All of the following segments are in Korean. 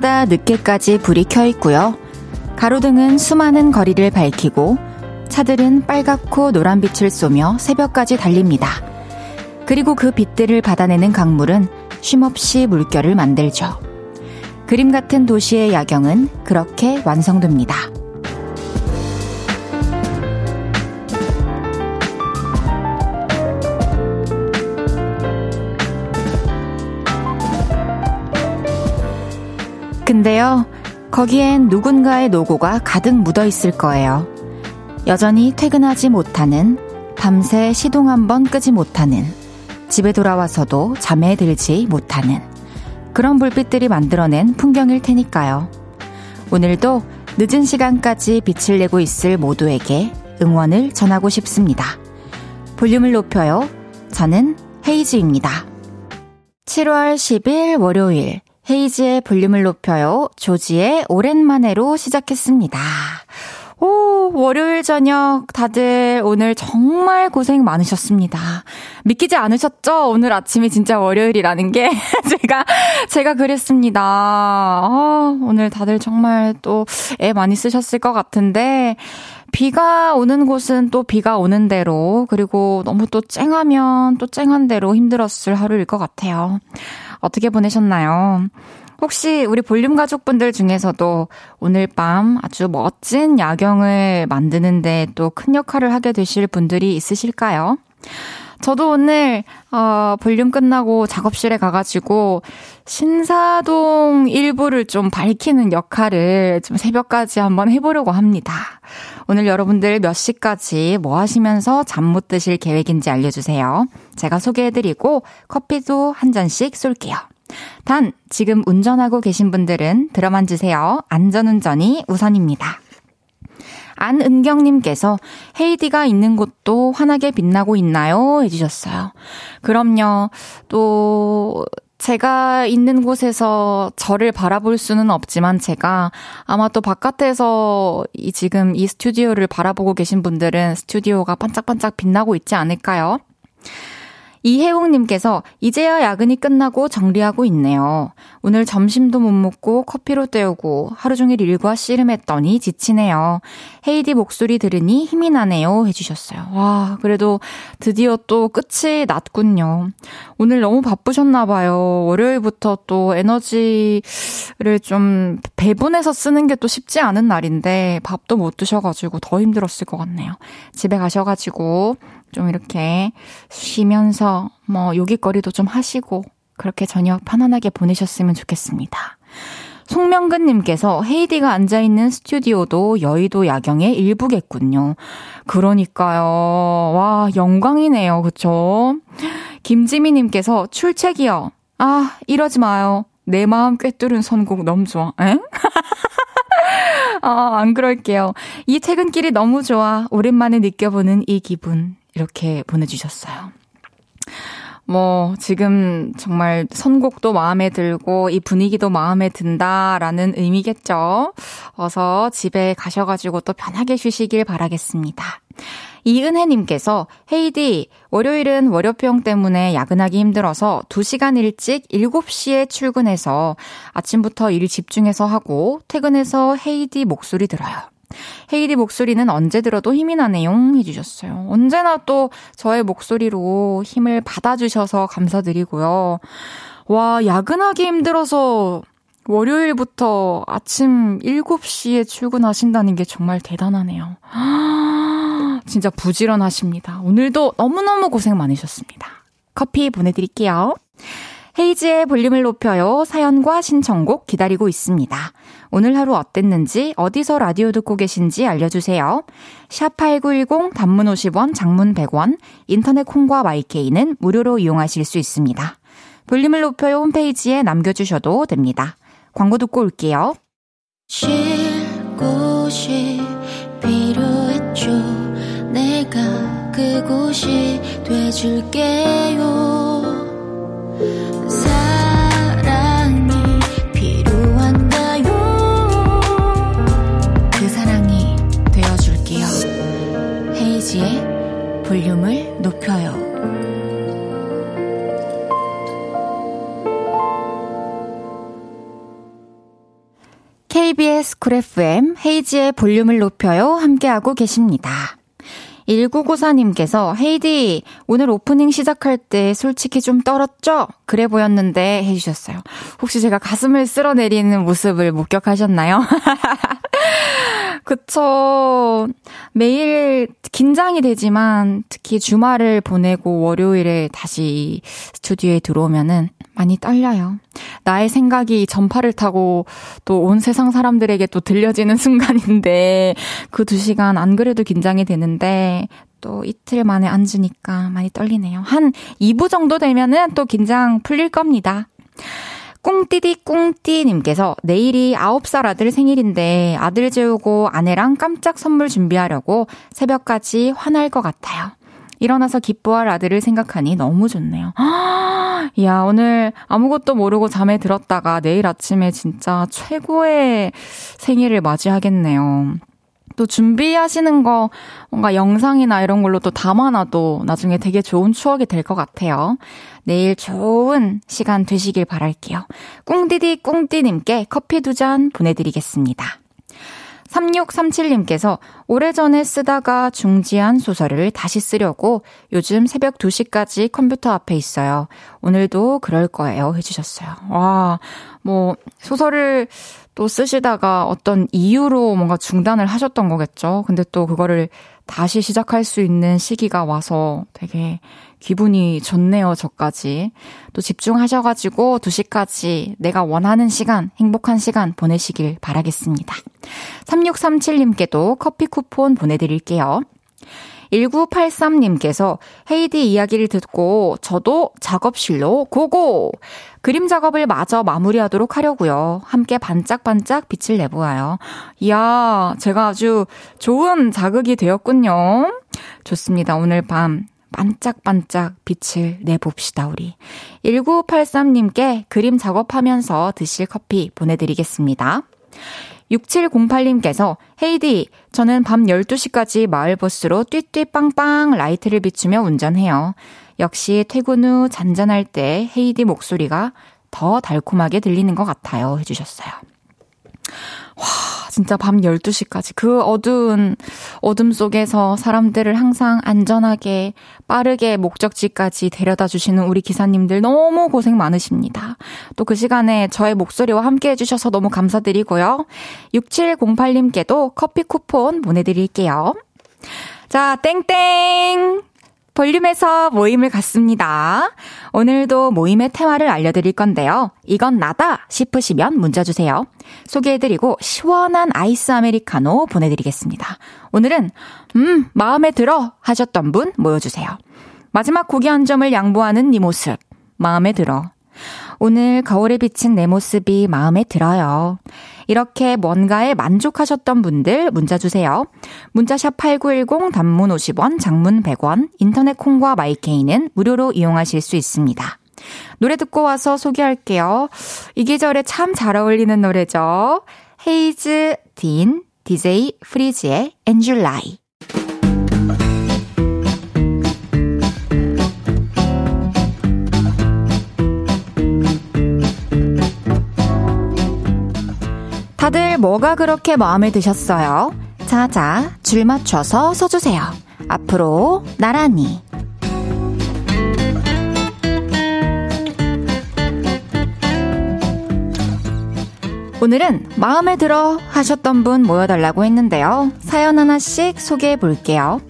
차량마다 늦게까지 불이 켜 있고요. 가로등은 수많은 거리를 밝히고 차들은 빨갛고 노란 빛을 쏘며 새벽까지 달립니다. 그리고 그 빛들을 받아내는 강물은 쉼없이 물결을 만들죠. 그림 같은 도시의 야경은 그렇게 완성됩니다. 근데요, 거기엔 누군가의 노고가 가득 묻어 있을 거예요. 여전히 퇴근하지 못하는, 밤새 시동 한번 끄지 못하는, 집에 돌아와서도 잠에 들지 못하는 그런 불빛들이 만들어낸 풍경일 테니까요. 오늘도 늦은 시간까지 빛을 내고 있을 모두에게 응원을 전하고 싶습니다. 볼륨을 높여요. 저는 헤이즈입니다. 7월 10일 월요일 헤이즈의 볼륨을 높여요. 조지의 오랜만에로 시작했습니다. 오, 월요일 저녁 다들 오늘 정말 고생 많으셨습니다. 믿기지 않으셨죠? 오늘 아침이 진짜 월요일이라는 게 제가 제가 그랬습니다. 아, 오늘 다들 정말 또 애 많이 쓰셨을 것 같은데 비가 오는 곳은 또 비가 오는 대로 그리고 너무 또 쨍하면 또 쨍한 대로 힘들었을 하루일 것 같아요. 어떻게 보내셨나요? 혹시 우리 볼륨 가족분들 중에서도 오늘 밤 아주 멋진 야경을 만드는데 또 큰 역할을 하게 되실 분들이 있으실까요? 저도 오늘 어 볼륨 끝나고 작업실에 가가지고 신사동 일부를 좀 밝히는 역할을 좀 새벽까지 한번 해보려고 합니다. 오늘 여러분들 몇 시까지 뭐 하시면서 잠 못 드실 계획인지 알려주세요. 제가 소개해드리고 커피도 한 잔씩 쏠게요. 단, 지금 운전하고 계신 분들은 들어만 주세요. 안전운전이 우선입니다. 안은경님께서 헤이디가 있는 곳도 환하게 빛나고 있나요? 해주셨어요. 그럼요. 또, 제가 있는 곳에서 저를 바라볼 수는 없지만 제가 아마 또 바깥에서 이 지금 이 스튜디오를 바라보고 계신 분들은 스튜디오가 반짝반짝 빛나고 있지 않을까요? 이혜웅님께서 이제야 야근이 끝나고 정리하고 있네요. 오늘 점심도 못 먹고 커피로 때우고 하루 종일 일과 씨름했더니 지치네요. 헤이디 목소리 들으니 힘이 나네요. 해주셨어요. 와, 그래도 드디어 또 끝이 났군요. 오늘 너무 바쁘셨나봐요. 월요일부터 또 에너지를 좀 배분해서 쓰는 게 또 쉽지 않은 날인데 밥도 못 드셔가지고 더 힘들었을 것 같네요. 집에 가셔가지고 좀 이렇게 쉬면서 뭐 요깃거리도 좀 하시고 그렇게 저녁 편안하게 보내셨으면 좋겠습니다. 송명근님께서 헤이디가 앉아있는 스튜디오도 여의도 야경의 일부겠군요. 그러니까요. 와, 영광이네요. 그쵸? 김지미님께서 출첵이요. 아, 이러지 마요. 내 마음 꿰뚫은 선곡 너무 좋아. 에? 아, 안 그럴게요. 이 퇴근길이 너무 좋아. 오랜만에 느껴보는 이 기분. 이렇게 보내주셨어요. 뭐, 지금 정말 선곡도 마음에 들고 이 분위기도 마음에 든다라는 의미겠죠. 어서 집에 가셔가지고 또 편하게 쉬시길 바라겠습니다. 이은혜님께서 헤이디, 월요일은 월요병 때문에 야근하기 힘들어서 2시간 일찍 7시에 출근해서 아침부터 일 집중해서 하고 퇴근해서 헤이디 목소리 들어요. 헤이디 목소리는 언제 들어도 힘이 나네요. 해주셨어요. 언제나 또 저의 목소리로 힘을 받아주셔서 감사드리고요. 와, 야근하기 힘들어서 월요일부터 아침 7시에 출근하신다는 게 정말 대단하네요. 진짜 부지런하십니다. 오늘도 너무너무 고생 많으셨습니다. 커피 보내드릴게요. 헤이즈의 볼륨을 높여요. 사연과 신청곡 기다리고 있습니다. 오늘 하루 어땠는지, 어디서 라디오 듣고 계신지 알려주세요. 샵8910 단문 50원, 장문 100원, 인터넷 콩과 마이케이는 무료로 이용하실 수 있습니다. 볼륨을 높여요 홈페이지에 남겨주셔도 됩니다. 광고 듣고 올게요. 쉴 곳이 필요했죠. 내가 그곳이 돼줄게요. 이은지의 볼륨을 높여요. KBS 쿨 FM 헤이지의 볼륨을 높여요 함께하고 계십니다. 1994님께서 헤이디 오늘 오프닝 시작할 때 솔직히 좀 떨었죠? 그래 보였는데 해주셨어요. 혹시 제가 가슴을 쓸어내리는 모습을 목격하셨나요? 그쵸. 매일 긴장이 되지만 특히 주말을 보내고 월요일에 다시 스튜디오에 들어오면은 많이 떨려요. 나의 생각이 전파를 타고 또 온 세상 사람들에게 또 들려지는 순간인데 그 두 시간 안 그래도 긴장이 되는데 또 이틀 만에 앉으니까 많이 떨리네요. 한 2부 정도 되면은 또 긴장 풀릴 겁니다. 꿍띠디 꿍띠님께서 내일이 9살 아들 생일인데 아들 재우고 아내랑 깜짝 선물 준비하려고 새벽까지 화날 것 같아요. 일어나서 기뻐할 아들을 생각하니 너무 좋네요. 야, 오늘 아무것도 모르고 잠에 들었다가 내일 아침에 진짜 최고의 생일을 맞이하겠네요. 또 준비하시는 거 뭔가 영상이나 이런 걸로 또 담아놔도 나중에 되게 좋은 추억이 될 것 같아요. 내일 좋은 시간 되시길 바랄게요. 꿍디디 꿍디님께 커피 두 잔 보내드리겠습니다. 3637님께서 오래전에 쓰다가 중지한 소설을 다시 쓰려고 요즘 새벽 2시까지 컴퓨터 앞에 있어요. 오늘도 그럴 거예요. 해주셨어요. 와, 뭐, 소설을 또 쓰시다가 어떤 이유로 뭔가 중단을 하셨던 거겠죠. 근데 또 그거를 다시 시작할 수 있는 시기가 와서 되게 기분이 좋네요, 저까지. 또 집중하셔가지고 2시까지 내가 원하는 시간, 행복한 시간 보내시길 바라겠습니다. 3637님께도 커피 쿠폰 보내드릴게요. 1983님께서 헤이디 이야기를 듣고 저도 작업실로 고고! 그림 작업을 마저 마무리하도록 하려고요. 함께 반짝반짝 빛을 내보아요. 이야, 제가 아주 좋은 자극이 되었군요. 좋습니다. 오늘 밤 반짝반짝 빛을 내봅시다, 우리. 1983님께 그림 작업하면서 드실 커피 보내드리겠습니다. 6708님께서 헤이디, 저는 밤 12시까지 마을버스로 띠띠빵빵 라이트를 비추며 운전해요. 역시 퇴근 후 잔잔할 때 헤이디 목소리가 더 달콤하게 들리는 것 같아요. 해주셨어요. 와, 진짜 밤 12시까지 그 어두운 어둠 속에서 사람들을 항상 안전하게 빠르게 목적지까지 데려다 주시는 우리 기사님들 너무 고생 많으십니다. 또 그 시간에 저의 목소리와 함께 해주셔서 너무 감사드리고요. 6708님께도 커피 쿠폰 보내드릴게요. 자, 땡땡! 볼륨에서 모임을 갖습니다. 오늘도 모임의 테마를 알려드릴 건데요. 이건 나다 싶으시면 문자 주세요. 소개해드리고 시원한 아이스 아메리카노 보내드리겠습니다. 오늘은 음 마음에 들어 하셨던 분 모여주세요. 마지막 고기 한 점을 양보하는 네 모습 마음에 들어. 오늘 거울에 비친 내 모습이 마음에 들어요. 이렇게 뭔가에 만족하셨던 분들 문자 주세요. 문자샵 8910 단문 50원, 장문 100원, 인터넷 콩과 마이케이는 무료로 이용하실 수 있습니다. 노래 듣고 와서 소개할게요. 이 계절에 참 잘 어울리는 노래죠. 헤이즈, 딘, DJ 프리즈의 And July. 다들 뭐가 그렇게 마음에 드셨어요? 자자, 줄 맞춰서 서주세요. 앞으로 나란히. 오늘은 마음에 들어 하셨던 분 모여달라고 했는데요. 사연 하나씩 소개해 볼게요.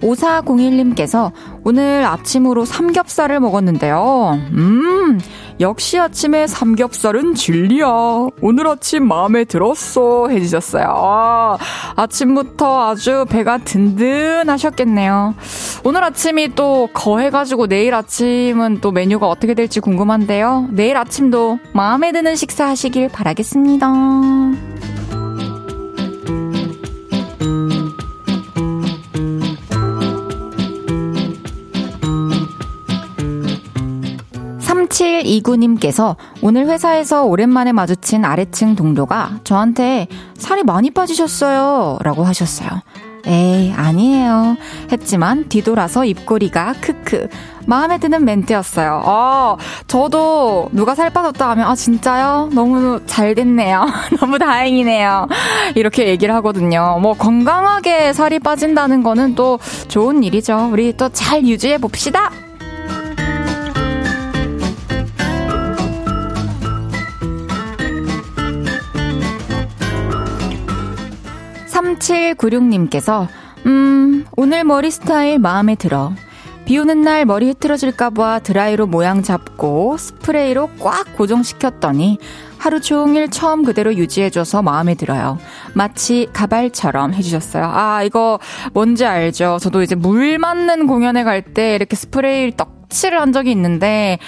5401님께서 오늘 아침으로 삼겹살을 먹었는데요. 음, 역시 아침에 삼겹살은 진리야. 오늘 아침 마음에 들었어. 해주셨어요. 아, 아침부터 아주 배가 든든하셨겠네요. 오늘 아침이 또 거해가지고 내일 아침은 또 메뉴가 어떻게 될지 궁금한데요. 내일 아침도 마음에 드는 식사 하시길 바라겠습니다. 3729님께서 오늘 회사에서 오랜만에 마주친 아래층 동료가 저한테 살이 많이 빠지셨어요. 라고 하셨어요. 에이, 아니에요. 했지만 뒤돌아서 입꼬리가 크크. 마음에 드는 멘트였어요. 어, 저도 누가 살 빠졌다 하면, 아, 진짜요? 너무 잘 됐네요. 너무 다행이네요. 이렇게 얘기를 하거든요. 뭐, 건강하게 살이 빠진다는 거는 또 좋은 일이죠. 우리 또 잘 유지해 봅시다. 3796님께서, 음, 오늘 머리 스타일 마음에 들어. 비 오는 날 머리 흐트러질까봐 드라이로 모양 잡고 스프레이로 꽉 고정시켰더니 하루 종일 처음 그대로 유지해줘서 마음에 들어요. 마치 가발처럼 해주셨어요. 아, 이거 뭔지 알죠? 저도 이제 물 맞는 공연에 갈 때 이렇게 스프레이 를 떡칠을 한 적이 있는데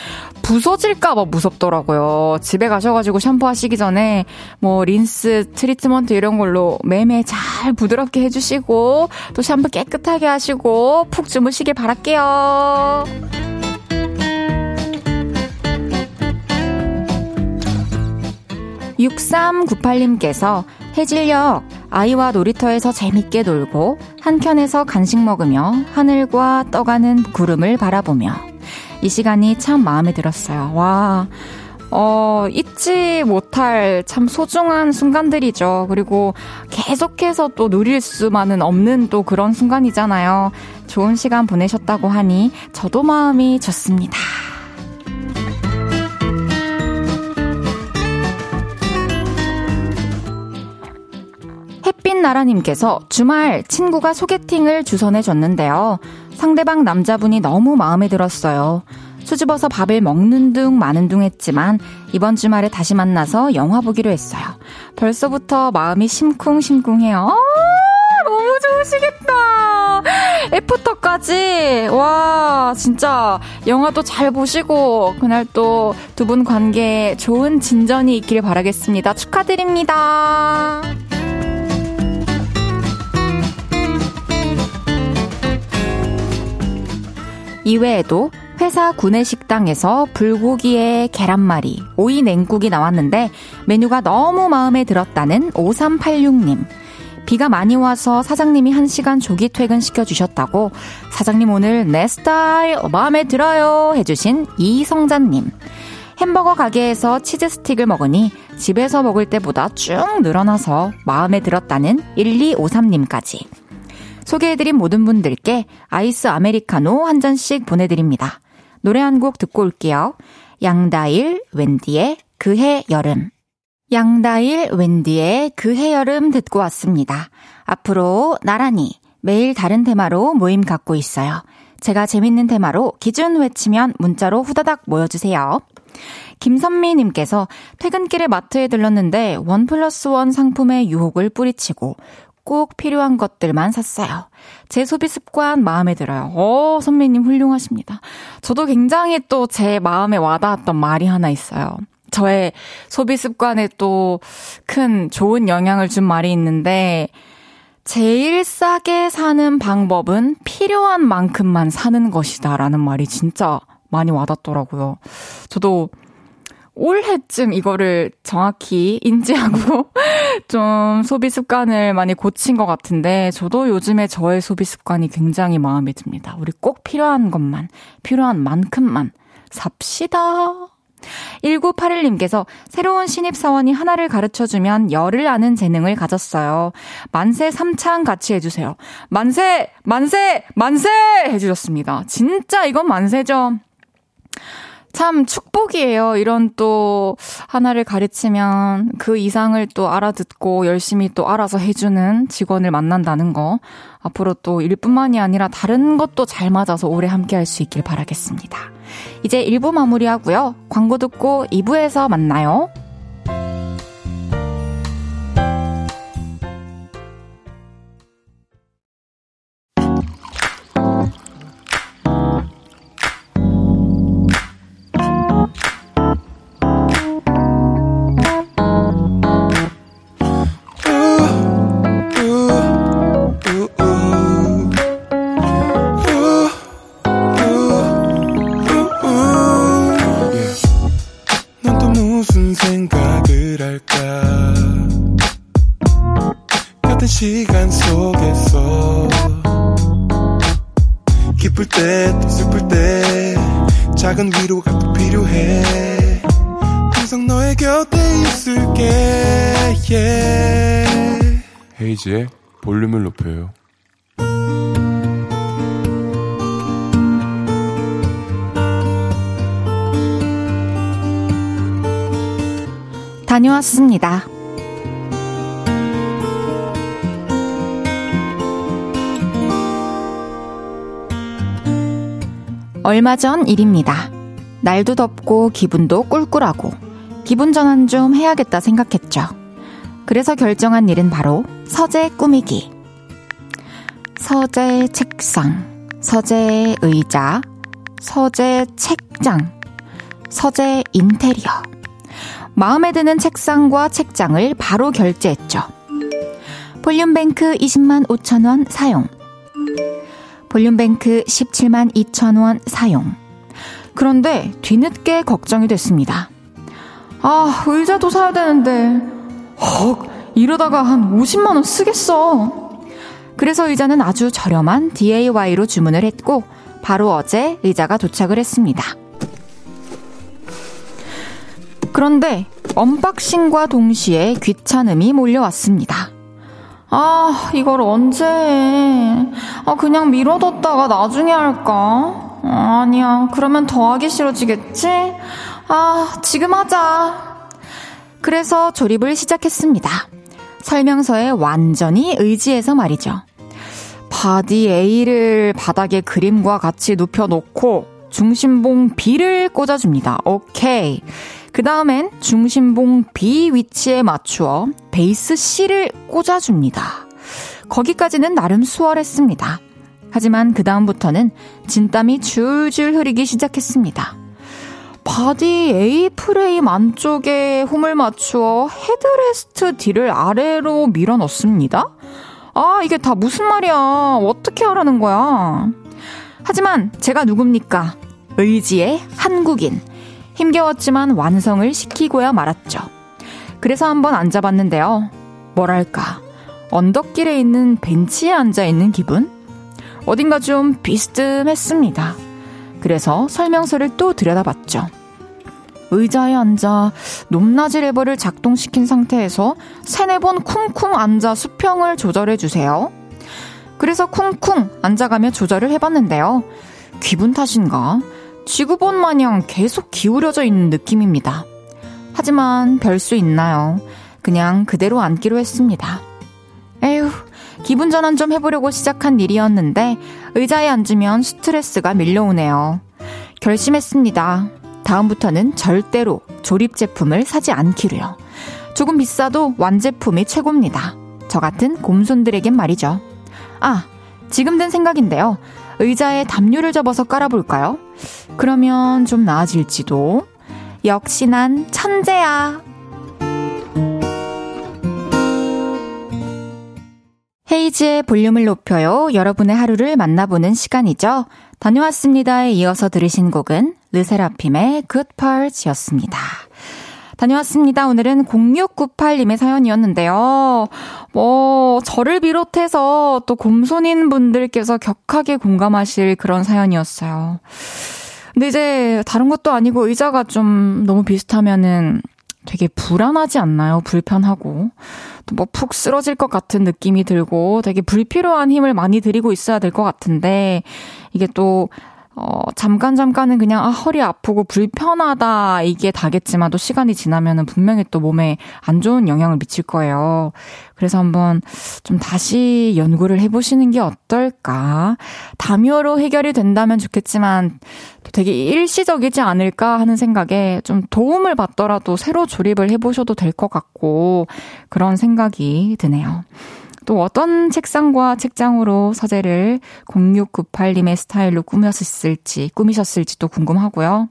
부서질까봐 무섭더라고요. 집에 가셔가지고 샴푸하시기 전에 뭐 린스, 트리트먼트 이런 걸로 매매 잘 부드럽게 해주시고 또 샴푸 깨끗하게 하시고 푹 주무시길 바랄게요. 6398님께서 해질녘 아이와 놀이터에서 재밌게 놀고 한켠에서 간식 먹으며 하늘과 떠가는 구름을 바라보며 이 시간이 참 마음에 들었어요. 와, 어, 잊지 못할 참 소중한 순간들이죠. 그리고 계속해서 또 누릴 수만은 없는 또 그런 순간이잖아요. 좋은 시간 보내셨다고 하니 저도 마음이 좋습니다. 햇빛나라님께서 주말 친구가 소개팅을 주선해 줬는데요. 상대방 남자분이 너무 마음에 들었어요. 수집어서 밥을 먹는 둥 마는 둥 했지만 이번 주말에 다시 만나서 영화 보기로 했어요. 벌써부터 마음이 심쿵심쿵해요. 아, 너무 좋으시겠다. 애프터까지. 와, 진짜 영화도 잘 보시고 그날 또 두 분 관계에 좋은 진전이 있길 바라겠습니다. 축하드립니다. 이외에도 회사 구내식당에서 불고기에 계란말이, 오이 냉국이 나왔는데 메뉴가 너무 마음에 들었다는 5386님. 비가 많이 와서 사장님이 1시간 조기 퇴근시켜 주셨다고 사장님 오늘 내 스타일 마음에 들어요 해주신 이성자님. 햄버거 가게에서 치즈 스틱을 먹으니 집에서 먹을 때보다 쭉 늘어나서 마음에 들었다는 1253님까지. 소개해드린 모든 분들께 아이스 아메리카노 한 잔씩 보내드립니다. 노래 한 곡 듣고 올게요. 양다일, 웬디의 그해 여름. 양다일, 웬디의 그해 여름 듣고 왔습니다. 앞으로 나란히 매일 다른 테마로 모임 갖고 있어요. 제가 재밌는 테마로 기준 외치면 문자로 후다닥 모여주세요. 김선미님께서 퇴근길에 마트에 들렀는데 원 플러스 원 상품의 유혹을 뿌리치고 꼭 필요한 것들만 샀어요. 제 소비 습관 마음에 들어요. 어, 선배님 훌륭하십니다. 저도 굉장히 또 제 마음에 와닿았던 말이 하나 있어요. 저의 소비 습관에 또 큰 좋은 영향을 준 말이 있는데, 제일 싸게 사는 방법은 필요한 만큼만 사는 것이다. 라는 말이 진짜 많이 와닿더라고요. 저도 올해쯤 이거를 정확히 인지하고 좀 소비 습관을 많이 고친 것 같은데 저도 요즘에 저의 소비 습관이 굉장히 마음에 듭니다. 우리 꼭 필요한 것만, 필요한 만큼만 삽시다. 1981님께서 새로운 신입사원이 하나를 가르쳐주면 열을 아는 재능을 가졌어요. 만세 3창 같이 해주세요. 만세! 만세! 만세! 해주셨습니다. 진짜 이건 만세죠. 참 축복이에요. 이런 또 하나를 가르치면 그 이상을 또 알아듣고 열심히 또 알아서 해주는 직원을 만난다는 거. 앞으로 또 일뿐만이 아니라 다른 것도 잘 맞아서 오래 함께 할 수 있길 바라겠습니다. 이제 1부 마무리하고요. 광고 듣고 2부에서 만나요. 헤이지의 볼륨을 높여요 다녀왔습니다. 얼마 전 일입니다. 날도 덥고 기분도 꿀꿀하고 기분 전환 좀 해야겠다 생각했죠. 그래서 결정한 일은 바로 서재 꾸미기. 서재 책상, 서재 의자, 서재 책장, 서재 인테리어. 마음에 드는 책상과 책장을 바로 결제했죠. 볼륨뱅크 20만 5천원 사용. 볼륨뱅크 17만 2천원 사용. 그런데 뒤늦게 걱정이 됐습니다. 아, 의자도 사야 되는데, 헉, 이러다가 한 50만원 쓰겠어. 그래서 의자는 아주 저렴한 DIY로 주문을 했고, 바로 어제 의자가 도착을 했습니다. 그런데 언박싱과 동시에 귀찮음이 몰려왔습니다. 아, 이걸 언제 해? 아, 그냥 미뤄뒀다가 나중에 할까? 아니야, 그러면 더 하기 싫어지겠지? 아, 지금 하자. 그래서 조립을 시작했습니다. 설명서에 완전히 의지해서 말이죠. 바디 A를 바닥에 그림과 같이 눕혀놓고 중심봉 B를 꽂아줍니다. 오케이. 그 다음엔 중심봉 B 위치에 맞추어 베이스 C를 꽂아줍니다. 거기까지는 나름 수월했습니다. 하지만 그 다음부터는 진땀이 줄줄 흐르기 시작했습니다. 바디 A 프레임 안쪽에 홈을 맞추어 headrest D를 아래로 밀어 넣습니다. 아, 이게 다 무슨 말이야. 어떻게 하라는 거야. 하지만 제가 누굽니까? 의지의 한국인. 힘겨웠지만 완성을 시키고야 말았죠. 그래서 한번 앉아봤는데요. 뭐랄까, 언덕길에 있는 벤치에 앉아 있는 기분? 어딘가 좀 비스듬했습니다. 그래서 설명서를 또 들여다봤죠. 의자에 앉아 높낮이 레버를 작동시킨 상태에서 세네 번 쿵쿵 앉아 수평을 조절해 주세요. 그래서 쿵쿵 앉아가며 조절을 해봤는데요. 기분 탓인가? 지구본 마냥 계속 기울여져 있는 느낌입니다. 하지만 별 수 있나요? 그냥 그대로 앉기로 했습니다. 에휴, 기분 전환 좀 해보려고 시작한 일이었는데 의자에 앉으면 스트레스가 밀려오네요. 결심했습니다. 다음부터는 절대로 조립 제품을 사지 않기로요. 조금 비싸도 완제품이 최고입니다. 저 같은 곰손들에겐 말이죠. 아, 지금 든 생각인데요. 의자에 담요를 접어서 깔아볼까요? 그러면 좀 나아질지도. 역시 난 천재야. 헤이즈의 볼륨을 높여요. 여러분의 하루를 만나보는 시간이죠. 다녀왔습니다에 이어서 들으신 곡은 르세라핌의 Good Parts였습니다. 다녀왔습니다. 오늘은 0698님의 사연이었는데요. 뭐, 저를 비롯해서 또 곰손인 분들께서 격하게 공감하실 그런 사연이었어요. 근데 이제 다른 것도 아니고 의자가 좀 너무 비슷하면은 되게 불안하지 않나요? 불편하고. 또 뭐 푹 쓰러질 것 같은 느낌이 들고 되게 불필요한 힘을 많이 들이고 있어야 될 것 같은데 이게 또 어, 잠깐 잠깐은 그냥 아, 허리 아프고 불편하다 이게 다겠지만 또 시간이 지나면은 분명히 또 몸에 안 좋은 영향을 미칠 거예요. 그래서 한번 좀 다시 연구를 해보시는 게 어떨까. 담요로 해결이 된다면 좋겠지만 또 되게 일시적이지 않을까 하는 생각에 좀 도움을 받더라도 새로 조립을 해보셔도 될 것 같고 그런 생각이 드네요. 또 어떤 책상과 책장으로 서재를 0698님의 스타일로 꾸몄을지, 꾸미셨을지 도 궁금하고요.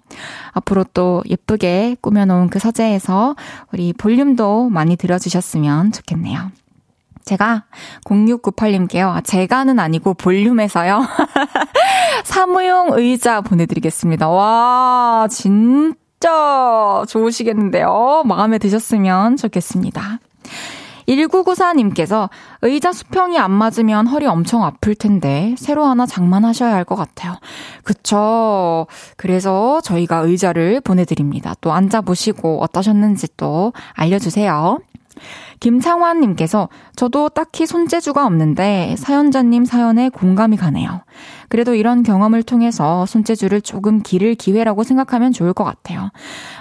앞으로 또 예쁘게 꾸며놓은 그 서재에서 우리 볼륨도 많이 들어주셨으면 좋겠네요. 제가 0698님께요. 아, 제가는 아니고 볼륨에서요. 사무용 의자 보내드리겠습니다. 와, 진짜 좋으시겠는데요. 마음에 드셨으면 좋겠습니다. 1994님께서 의자 수평이 안 맞으면 허리 엄청 아플 텐데 새로 하나 장만하셔야 할 것 같아요. 그쵸. 그래서 저희가 의자를 보내드립니다. 또 앉아보시고 어떠셨는지 또 알려주세요. 김창환님께서 저도 딱히 손재주가 없는데 사연자님 사연에 공감이 가네요. 그래도 이런 경험을 통해서 손재주를 조금 기를 기회라고 생각하면 좋을 것 같아요.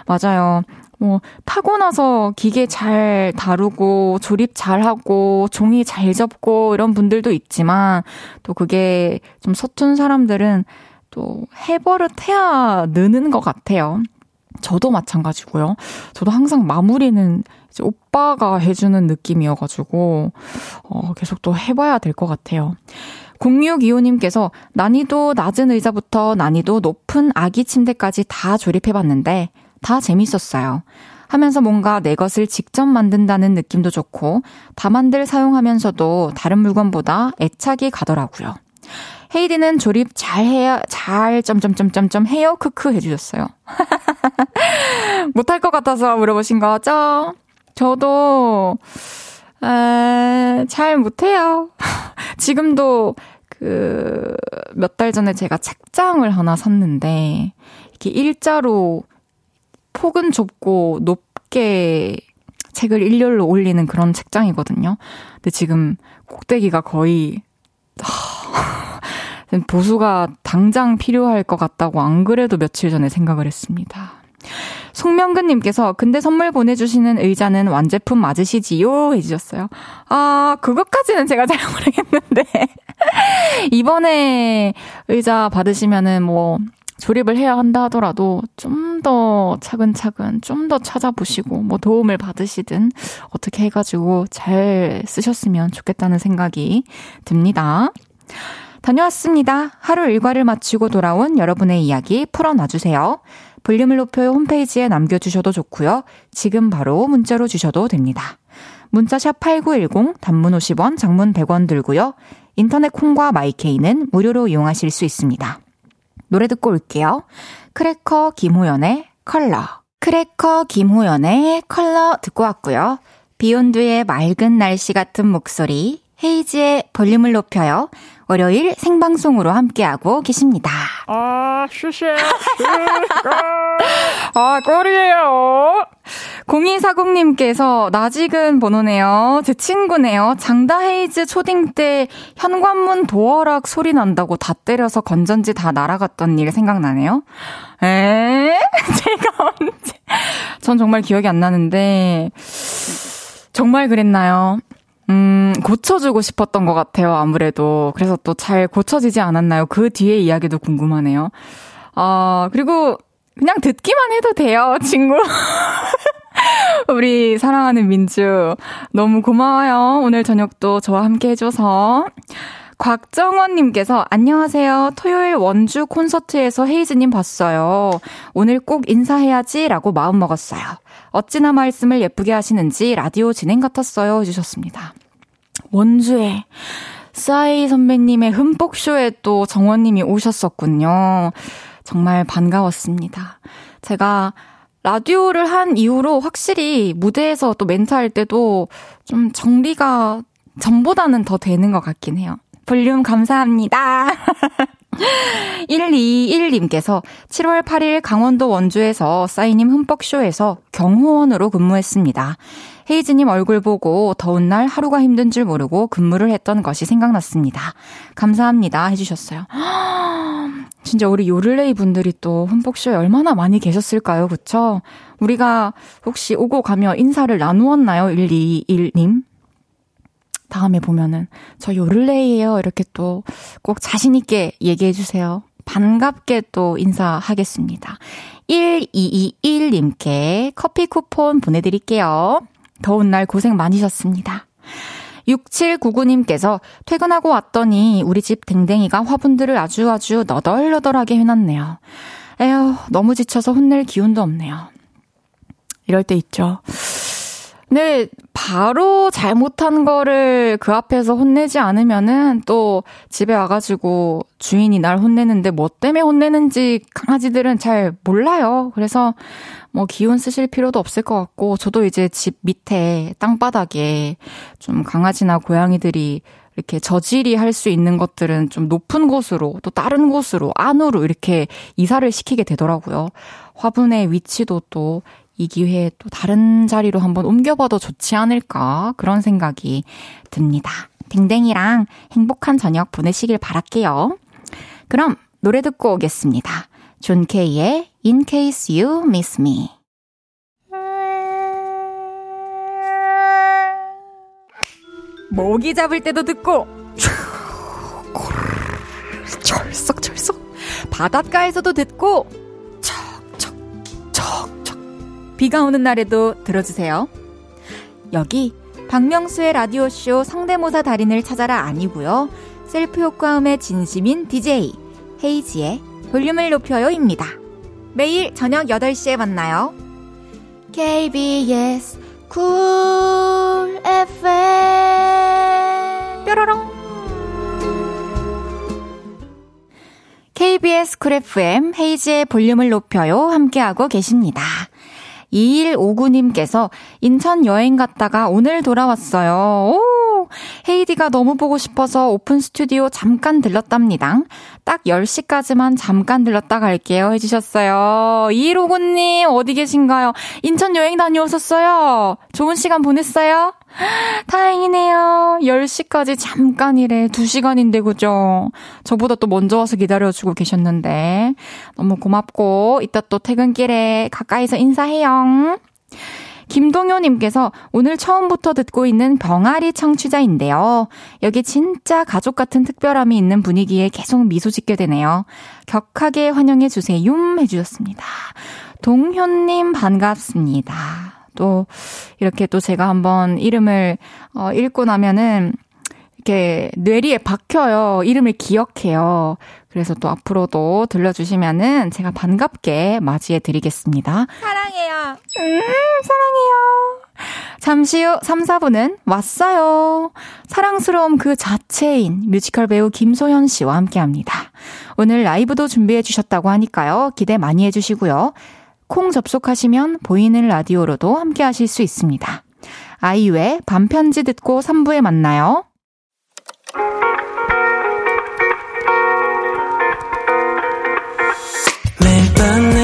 맞아요. 뭐, 타고나서 기계 잘 다루고, 조립 잘 하고, 종이 잘 접고, 이런 분들도 있지만, 또 그게 좀 서툰 사람들은 또 해버릇 해야 느는 것 같아요. 저도 마찬가지고요. 저도 항상 마무리는 오빠가 해주는 느낌이어가지고, 어, 계속 또 해봐야 될 것 같아요. 0625님께서 난이도 낮은 의자부터 난이도 높은 아기 침대까지 다 조립해봤는데, 다 재밌었어요. 하면서 뭔가 내 것을 직접 만든다는 느낌도 좋고, 다만들 사용하면서도 다른 물건보다 애착이 가더라고요. 헤이디는 조립 잘 해야, 잘, 점점점점점 해요? 크크 해주셨어요. 못할 것 같아서 물어보신 거죠? 저도, 에, 잘 못해요. 지금도 그, 몇 달 전에 제가 책장을 하나 샀는데, 이렇게 일자로 폭은 좁고 높게 책을 일렬로 올리는 그런 책장이거든요. 근데 지금 꼭대기가 거의, 보수가 당장 필요할 것 같다고 안 그래도 며칠 전에 생각을 했습니다. 송명근님께서 근데 선물 보내주시는 의자는 완제품 맞으시지요? 해주셨어요. 아, 그것까지는 제가 잘 모르겠는데. 이번에 의자 받으시면은 뭐, 조립을 해야 한다 하더라도 좀 더 차근차근 좀 더 찾아보시고 뭐 도움을 받으시든 어떻게 해가지고 잘 쓰셨으면 좋겠다는 생각이 듭니다. 다녀왔습니다. 하루 일과를 마치고 돌아온 여러분의 이야기 풀어놔주세요. 볼륨을 높여 홈페이지에 남겨주셔도 좋고요. 지금 바로 문자로 주셔도 됩니다. 문자샵 8910 단문 50원 장문 100원 들고요. 인터넷 콩과 마이케이는 무료로 이용하실 수 있습니다. 노래 듣고 올게요. 크래커 김호연의 컬러. 크래커 김호연의 컬러 듣고 왔고요. 비욘드의 맑은 날씨 같은 목소리, 헤이즈의 볼륨을 높여요. 월요일 생방송으로 함께하고 계십니다. 아, 슈슈, 아, 꼴이에요. 0240님께서 나직은 번호네요. 제 친구네요. 장다 헤이즈 초딩 때 현관문 도어락 소리 난다고 다 때려서 건전지 다 날아갔던 일 생각나네요. 에? 제가 언제? 전 정말 기억이 안 나는데 정말 그랬나요? 음, 고쳐주고 싶었던 것 같아요, 아무래도. 그래서 또 잘 고쳐지지 않았나요? 그 뒤에 이야기도 궁금하네요. 아, 그리고 그냥 듣기만 해도 돼요, 친구. 우리 사랑하는 민주. 너무 고마워요. 오늘 저녁도 저와 함께 해줘서. 곽정원님께서 안녕하세요. 토요일 원주 콘서트에서 헤이즈님 봤어요. 오늘 꼭 인사해야지 라고 마음 먹었어요. 어찌나 말씀을 예쁘게 하시는지 라디오 진행 같았어요. 해주셨습니다. 원주에 싸이 선배님의 흠뻑쇼에 또 정원님이 오셨었군요. 정말 반가웠습니다. 제가 라디오를 한 이후로 확실히 무대에서 또 멘트 할 때도 좀 정리가 전보다는 더 되는 것 같긴 해요. 볼륨 감사합니다. 121님께서 7월 8일 강원도 원주에서 싸이님 흠뻑쇼에서 경호원으로 근무했습니다. 헤이즈님 얼굴 보고 더운 날 하루가 힘든 줄 모르고 근무를 했던 것이 생각났습니다. 감사합니다. 해주셨어요. 진짜 우리 요를레이 분들이 또 흠뻑쇼에 얼마나 많이 계셨을까요? 그쵸? 우리가 혹시 오고 가며 인사를 나누었나요? 121님? 다음에 보면은 저 요를레이에요. 이렇게 또 꼭 자신 있게 얘기해 주세요. 반갑게 또 인사하겠습니다. 1221님께 커피 쿠폰 보내드릴게요. 더운 날 고생 많으셨습니다. 6799님께서 퇴근하고 왔더니 우리 집 댕댕이가 화분들을 아주 아주 너덜너덜하게 해놨네요. 에휴, 너무 지쳐서 혼낼 기운도 없네요. 이럴 때 있죠. 근데 바로 잘못한 거를 그 앞에서 혼내지 않으면은 또 집에 와가지고 주인이 날 혼내는데 뭐 때문에 혼내는지 강아지들은 잘 몰라요. 그래서 뭐 기운 쓰실 필요도 없을 것 같고 저도 이제 집 밑에 땅바닥에 좀 강아지나 고양이들이 이렇게 저질이 할 수 있는 것들은 좀 높은 곳으로 또 다른 곳으로 안으로 이렇게 이사를 시키게 되더라고요. 화분의 위치도 또 이 기회에 또 다른 자리로 한번 옮겨봐도 좋지 않을까 그런 생각이 듭니다. 댕댕이랑 행복한 저녁 보내시길 바랄게요. 그럼 노래 듣고 오겠습니다. 존 케이의 In Case You Miss Me. 모기 잡을 때도 듣고 철썩철썩 바닷가에서도 듣고 척척척척 비가 오는 날에도 들어주세요. 여기 박명수의 라디오쇼 성대모사 달인을 찾아라 아니고요. 셀프 효과음의 진심인 DJ 헤이즈의 볼륨을 높여요입니다. 매일 저녁 8시에 만나요. KBS 쿨 FM 뾰로롱 KBS 쿨 FM 헤이즈의 볼륨을 높여요 함께하고 계십니다. 2159님께서 인천 여행 갔다가 오늘 돌아왔어요. 오! 헤이디가 너무 보고 싶어서 오픈 스튜디오 잠깐 들렀답니다. 딱 10시까지만 잠깐 들렀다 갈게요. 해주셨어요. 2159님, 어디 계신가요? 인천 여행 다녀오셨어요? 좋은 시간 보냈어요? 다행이네요. 10시까지 잠깐이래. 2시간인데, 그죠? 저보다 또 먼저 와서 기다려주고 계셨는데. 너무 고맙고, 이따 또 퇴근길에 가까이서 인사해요. 김동효님께서 오늘 처음부터 듣고 있는 병아리 청취자인데요. 여기 진짜 가족 같은 특별함이 있는 분위기에 계속 미소 짓게 되네요. 격하게 환영해주세요. 해주셨습니다. 동효님 반갑습니다. 또, 이렇게 또 제가 한번 이름을, 어, 읽고 나면은, 이렇게 뇌리에 박혀요. 이름을 기억해요. 그래서 또 앞으로도 들려주시면은 제가 반갑게 맞이해 드리겠습니다. 사랑해요. 음, 사랑해요. 잠시 후 3, 4분은 왔어요. 사랑스러움 그 자체인 뮤지컬 배우 김소현 씨와 함께 합니다. 오늘 라이브도 준비해 주셨다고 하니까요. 기대 많이 해 주시고요. 콩 접속하시면 보이는 라디오로도 함께 하실 수 있습니다. 아이유의 반편지 듣고 3부에 만나요.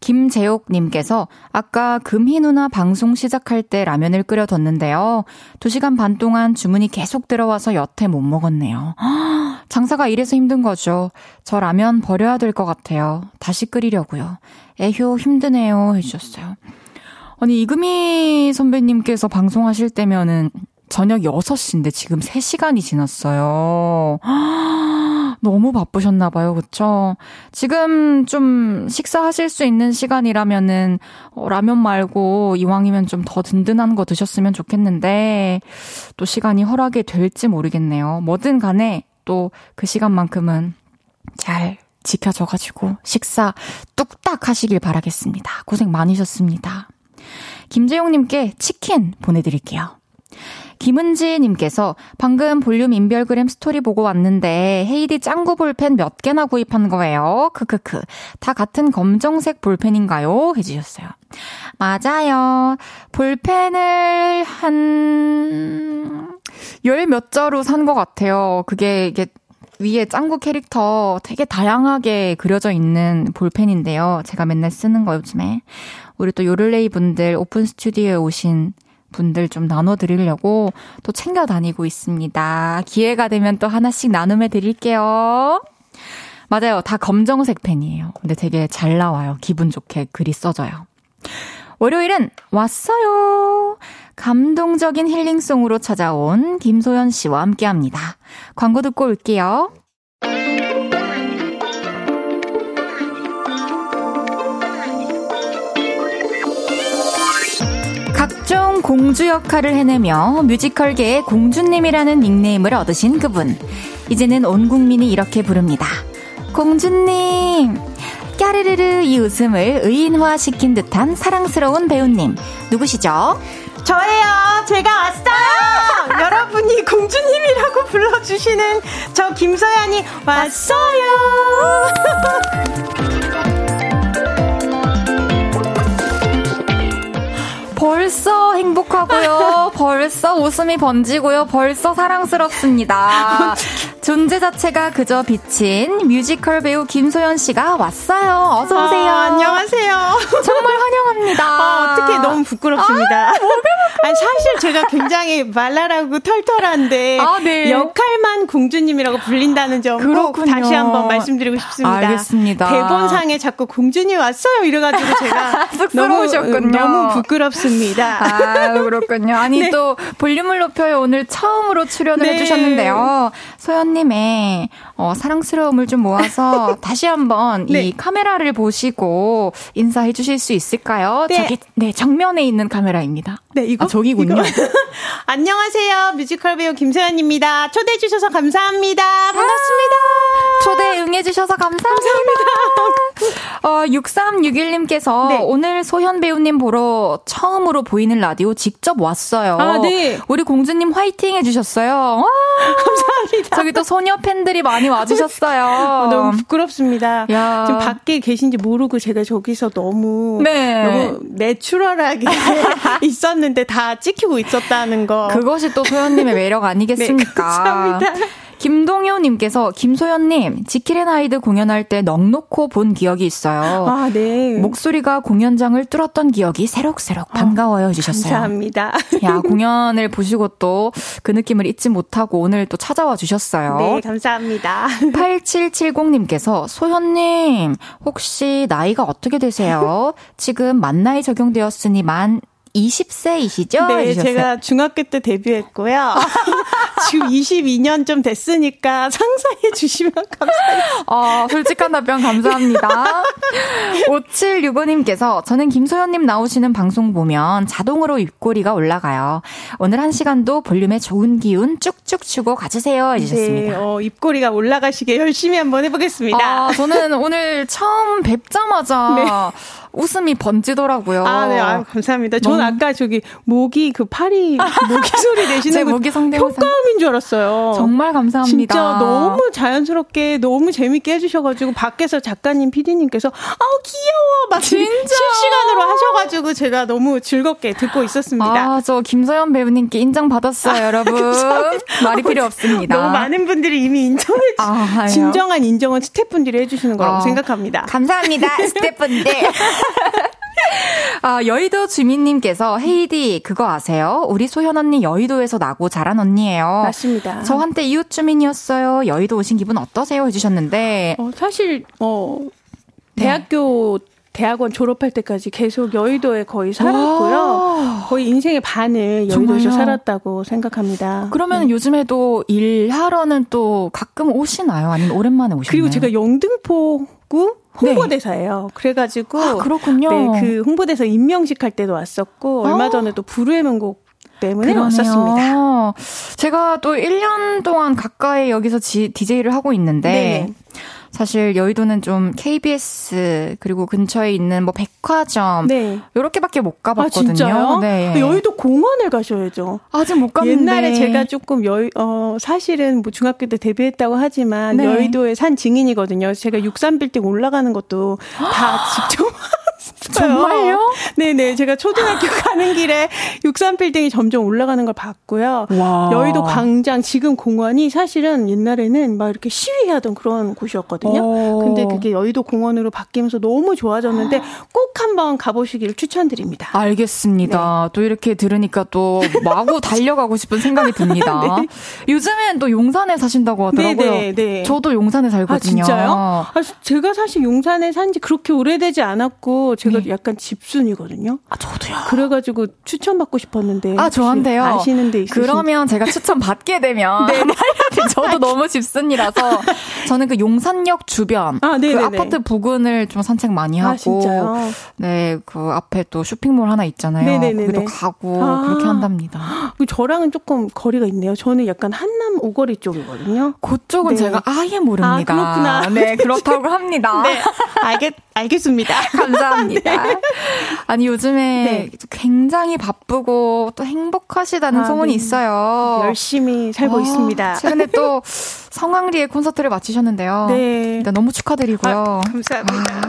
김재옥님께서 아까 금희 누나 방송 시작할 때 라면을 끓여뒀는데요. 2시간 반 동안 주문이 계속 들어와서 여태 못 먹었네요. 장사가 이래서 힘든 거죠. 저 라면 버려야 될 것 같아요. 다시 끓이려고요. 에휴, 힘드네요. 해주셨어요. 아니, 이금희 선배님께서 방송하실 때면은 저녁 6시인데 지금 3시간이 지났어요. 너무 바쁘셨나 봐요. 그쵸? 지금 좀 식사하실 수 있는 시간이라면은, 어, 라면 말고 이왕이면 좀 더 든든한 거 드셨으면 좋겠는데, 또 시간이 허락이 될지 모르겠네요. 뭐든 간에 또 그 시간만큼은 잘 지켜져가지고 식사 뚝딱 하시길 바라겠습니다. 고생 많으셨습니다. 김재용님께 치킨 보내드릴게요. 김은지님께서 방금 볼륨 인별그램 스토리 보고 왔는데 헤이디 짱구 볼펜 몇 개나 구입한 거예요? 크크크. 다 같은 검정색 볼펜인가요? 해주셨어요. 맞아요. 볼펜을 한, 열 몇 자루 산 것 같아요. 그게, 이게, 위에 짱구 캐릭터 되게 다양하게 그려져 있는 볼펜인데요. 제가 맨날 쓰는 거 요즘에. 우리 또 요를레이 분들 오픈 스튜디오에 오신 분들 좀 나눠드리려고 또 챙겨 다니고 있습니다. 기회가 되면 또 하나씩 나눔해 드릴게요. 맞아요. 다 검정색 펜이에요. 근데 되게 잘 나와요. 기분 좋게 글이 써져요. 월요일은 왔어요. 감동적인 힐링송으로 찾아온 김소연 씨와 함께 합니다. 광고 듣고 올게요. 공주 역할을 해내며 뮤지컬계의 공주님이라는 닉네임을 얻으신 그분. 이제는 온 국민이 이렇게 부릅니다. 공주님! 까르르르 이 웃음을 의인화시킨 듯한 사랑스러운 배우님. 누구시죠? 저예요. 제가 왔어요. 여러분이 공주님이라고 불러주시는 저 김서연이 왔어요. 벌써 행복하고요. 벌써 웃음이 번지고요. 벌써 사랑스럽습니다. 존재 자체가 그저 비친 뮤지컬 배우 김소연 씨가 왔어요. 어서 오세요. 아, 안녕하세요. 정말 환영합니다. 아, 어떻게 너무 부끄럽습니다. 아, 아니, 사실 제가 굉장히 말랄하고 털털한데 아, 네. 역할만 공주님이라고 불린다는 점 꼭 다시 한번 말씀드리고 싶습니다. 알겠습니다. 대본상에 자꾸 공주님 왔어요 이래가지고 제가. 너무, 너무 부끄럽습니다. 아 그렇군요. 아니 네. 또 볼륨을 높여요 오늘 처음으로 출연을 네. 해주셨는데요. 소연님의 어, 사랑스러움을 좀 모아서 다시 한번 네. 이 카메라를 보시고 인사해 주실 수 있을까요? 네. 저기 네 정면에 있는 카메라입니다. 네 이거 아, 저기군요. 안녕하세요. 뮤지컬 배우 김세연입니다. 초대해 주셔서 감사합니다. 반갑습니다. 아, 초대 응해 주셔서 감사합니다. 감사합니다. 어, 6361님께서 네. 오늘 소현 배우님 보러 처음으로 보이는 라디오 직접 왔어요. 아, 네. 우리 공주님 화이팅 해 주셨어요. 감사합니다. 저기 또 소녀 팬들이 많이 와주셨어요. 아, 너무 부끄럽습니다. 야. 지금 밖에 계신지 모르고 제가 저기서 너무 네. 너무 내추럴하게 있었는데 다 찍히고 있었다는 거. 그것이 또 소연님의 매력 아니겠습니까? 네, 감사합니다. 김동효님께서 김소현님 지킬앤 하이드 공연할 때 넋 놓고 본 기억이 있어요. 아, 네. 목소리가 공연장을 뚫었던 기억이 새록새록 어, 반가워요 해주셨어요. 감사합니다. 야 공연을 보시고 또 그 느낌을 잊지 못하고 오늘 또 찾아와 주셨어요. 네, 감사합니다. 8770님께서 소현님 혹시 나이가 어떻게 되세요? 지금 만 나이 적용되었으니 만 20세이시죠? 네, 해주셨어요. 제가 중학교 때 데뷔했고요. 지금 22년 좀 됐으니까 상상해 주시면 감사해요. 어, 솔직한 답변 감사합니다. 5765님께서 저는 김소연님 나오시는 방송 보면 자동으로 입꼬리가 올라가요. 오늘 한 시간도 볼륨에 좋은 기운 쭉쭉 주고 가주세요. 해주셨습니다. 네, 어, 입꼬리가 올라가시게 열심히 한번 해보겠습니다. 아, 저는 오늘 처음 뵙자마자 네. 웃음이 번지더라고요. 아, 네, 아유, 감사합니다. 전 아까 저기 모기 그 파리 모기 소리 내시는 거 모기 성대모사 효과음인 줄 알았어요. 정말 감사합니다. 진짜 너무 자연스럽게 너무 재밌게 해주셔 가지고 밖에서 작가님, PD님께서 아우 귀여워 막 진짜 실시간으로 하셔 가지고 제가 너무 즐겁게 듣고 있었습니다. 아, 저 김서연 배우님께 인정 받았어요, 아, 여러분. 말이 필요 없습니다. 너무 많은 분들이 이미 인정해 주. 아, 진정한 인정은 스태프분들이 해 주시는 거라고 아, 생각합니다. 감사합니다, 스태프분들. 아, 여의도 주민님께서 헤이디 그거 아세요? 우리 소현 언니 여의도에서 나고 자란 언니예요. 맞습니다. 저 한때 이웃 주민이었어요. 여의도 오신 기분 어떠세요? 해주셨는데 어, 사실 어 대학교 네. 대학원 졸업할 때까지 계속 여의도에 거의 살았고요. 거의 인생의 반을 여의도에서 정말요? 살았다고 생각합니다. 그러면 네. 요즘에도 일하러는 또 가끔 오시나요? 아니면 오랜만에 오시나요? 그리고 제가 영등포 구 홍보대사예요. 네. 그래가지고 아, 그렇군요. 네, 그 홍보대사 임명식 할 때도 왔었고 아. 얼마 전에 또 불후의 명곡 때문에 그러네요. 왔었습니다. 제가 또 1년 동안 가까이 여기서 지, DJ를 하고 있는데 네. 사실 여의도는 좀 KBS 그리고 근처에 있는 뭐 백화점 네. 요렇게밖에 못 가봤거든요. 아, 진짜요? 네. 여의도 공원을 가셔야죠. 아직 못 갔는데 옛날에 제가 조금 여의 어 사실은 뭐 중학교 때 데뷔했다고 하지만 네. 여의도에 산 증인이거든요. 제가 63빌딩 올라가는 것도 다 직접 정말요? 네네. 제가 초등학교 가는 길에 63빌딩이 점점 올라가는 걸 봤고요. 와. 여의도 광장, 지금 공원이 사실은 옛날에는 막 이렇게 시위하던 그런 곳이었거든요. 오. 근데 그게 여의도 공원으로 바뀌면서 너무 좋아졌는데 꼭 한번 가보시기를 추천드립니다. 알겠습니다. 네. 또 이렇게 들으니까 또 마구 달려가고 싶은 생각이 듭니다. 네. 요즘엔 또 용산에 사신다고 하더라고요. 네네, 네. 저도 용산에 살거든요. 아, 진짜요? 아, 제가 사실 용산에 산 지 그렇게 오래되지 않았고 제가 제가 약간 집순이거든요. 아, 저도요. 그래가지고 추천받고 싶었는데. 아, 저한테요? 아시는 데 있으신 그러면 제가 추천 받게 되면. 네. 저도 너무 집순이라서. 저는 그 용산역 주변. 아, 그 아파트 부근을 좀 산책 많이 아, 하고. 아, 진짜요? 네, 그 앞에 또 쇼핑몰 하나 있잖아요. 네네네. 거기도 가고 아, 그렇게 한답니다. 저랑은 조금 거리가 있네요. 저는 약간 한남 오거리 쪽이거든요. 그쪽은 네. 제가 아예 모릅니다. 아, 그렇구나. 네, 그렇다고 합니다. 네, 알겠, 알겠습니다. 감사합니다. 네. 아니, 요즘에 네. 굉장히 바쁘고 또 행복하시다는 아, 소문이 네. 있어요. 열심히 살고 어, 있습니다. 최근에 또 성황리에 콘서트를 마치셨는데요. 네. 일단 너무 축하드리고요. 아, 감사합니다.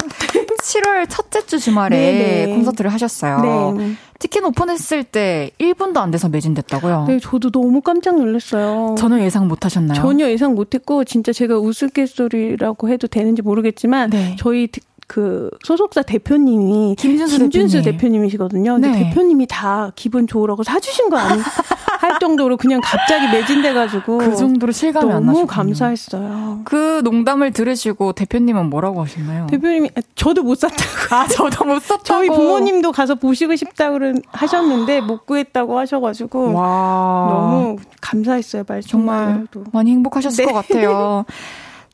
7월 첫째 주 주말에 네네. 네. 콘서트를 하셨어요. 네. 티켓 오픈했을 때 1분도 안 돼서 매진됐다고요? 네, 저도 너무 깜짝 놀랐어요. 전혀 예상 못 하셨나요? 전혀 예상 못 했고, 진짜 제가 우스갯소리라고 해도 되는지 모르겠지만, 네. 저희 그 소속사 대표님이 김준수, 김준수 대표님. 이시거든요 근데 네. 대표님이 다 기분 좋으라고 사주신 거 아니 할 정도로 그냥 갑자기 매진돼가지고 그 정도로 실감이 안 나죠. 너무 감사했어요. 그 농담을 들으시고 대표님은 뭐라고 하셨나요? 대표님이 아, 저도 못 샀다고. 아 저도 못 샀다고. 저희 부모님도 가서 보시고 싶다고 하셨는데 못 구했다고 하셔가지고 와. 너무 감사했어요. 말 정말 많이 행복하셨을 네. 것 같아요.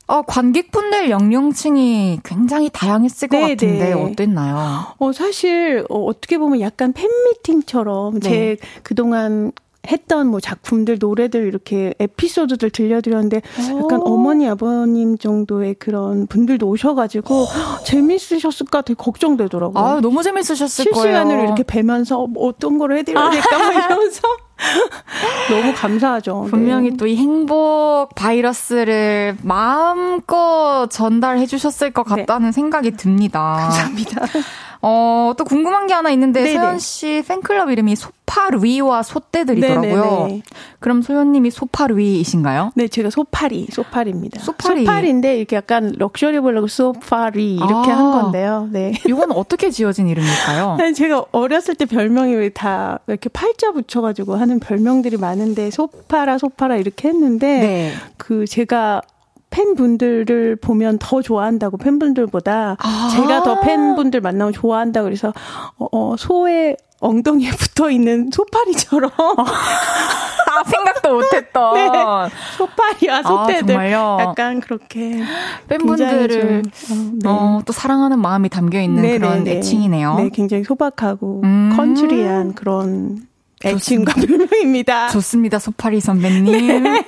어, 관객분들 연령층이 굉장히 다양했을 것 네, 같은데 네. 어땠나요? 어, 사실 어, 어떻게 보면 약간 팬미팅처럼 네. 제 그동안 했던 뭐 작품들, 노래들 이렇게 에피소드들 들려드렸는데 약간 어머니, 아버님 정도의 그런 분들도 오셔가지고 재밌으셨을까 되게 걱정되더라고요. 아, 너무 재밌으셨을 실시간으로 거예요. 실시간으로 이렇게 뵈면서 뭐 어떤 거를 해드려야 될까 막 이러면서 너무 감사하죠. 분명히 네. 또이 행복 바이러스를 마음껏 전달해 주셨을 것 네. 같다는 네. 생각이 듭니다. 감사합니다. 어, 또 궁금한 게 하나 있는데 네네. 소연 씨 팬클럽 이름이 소파루이와 소떼들이더라고요. 네네네. 그럼 소연 님이 소파루이이신가요? 네, 제가 소파리, 소파리입니다. 소파리. 소파리인데 이렇게 약간 럭셔리 블로그 소파리 이렇게 아, 한 건데요. 네. 이건 어떻게 지어진 이름일까요? 네, 제가 어렸을 때 별명이 다 이렇게 팔자 붙여 가지고 하는 별명들이 많은데 소파라 소파라 이렇게 했는데 네. 그 제가 팬분들을 보면 더 좋아한다고 팬분들보다 아~ 제가 더 팬분들 만나면 좋아한다 그래서 어, 어 소의 엉덩이에 붙어 있는 소파리처럼 아, 생각도 못했던 네, 소파리와 소떼들 아, 약간 그렇게 팬분들을 좀, 어, 네. 어, 또 사랑하는 마음이 담겨 있는 네, 그런 네, 네. 애칭이네요. 네, 굉장히 소박하고 음~ country한 그런 애칭과 별명입니다. 좋습니다, 소파리 선배님. 네.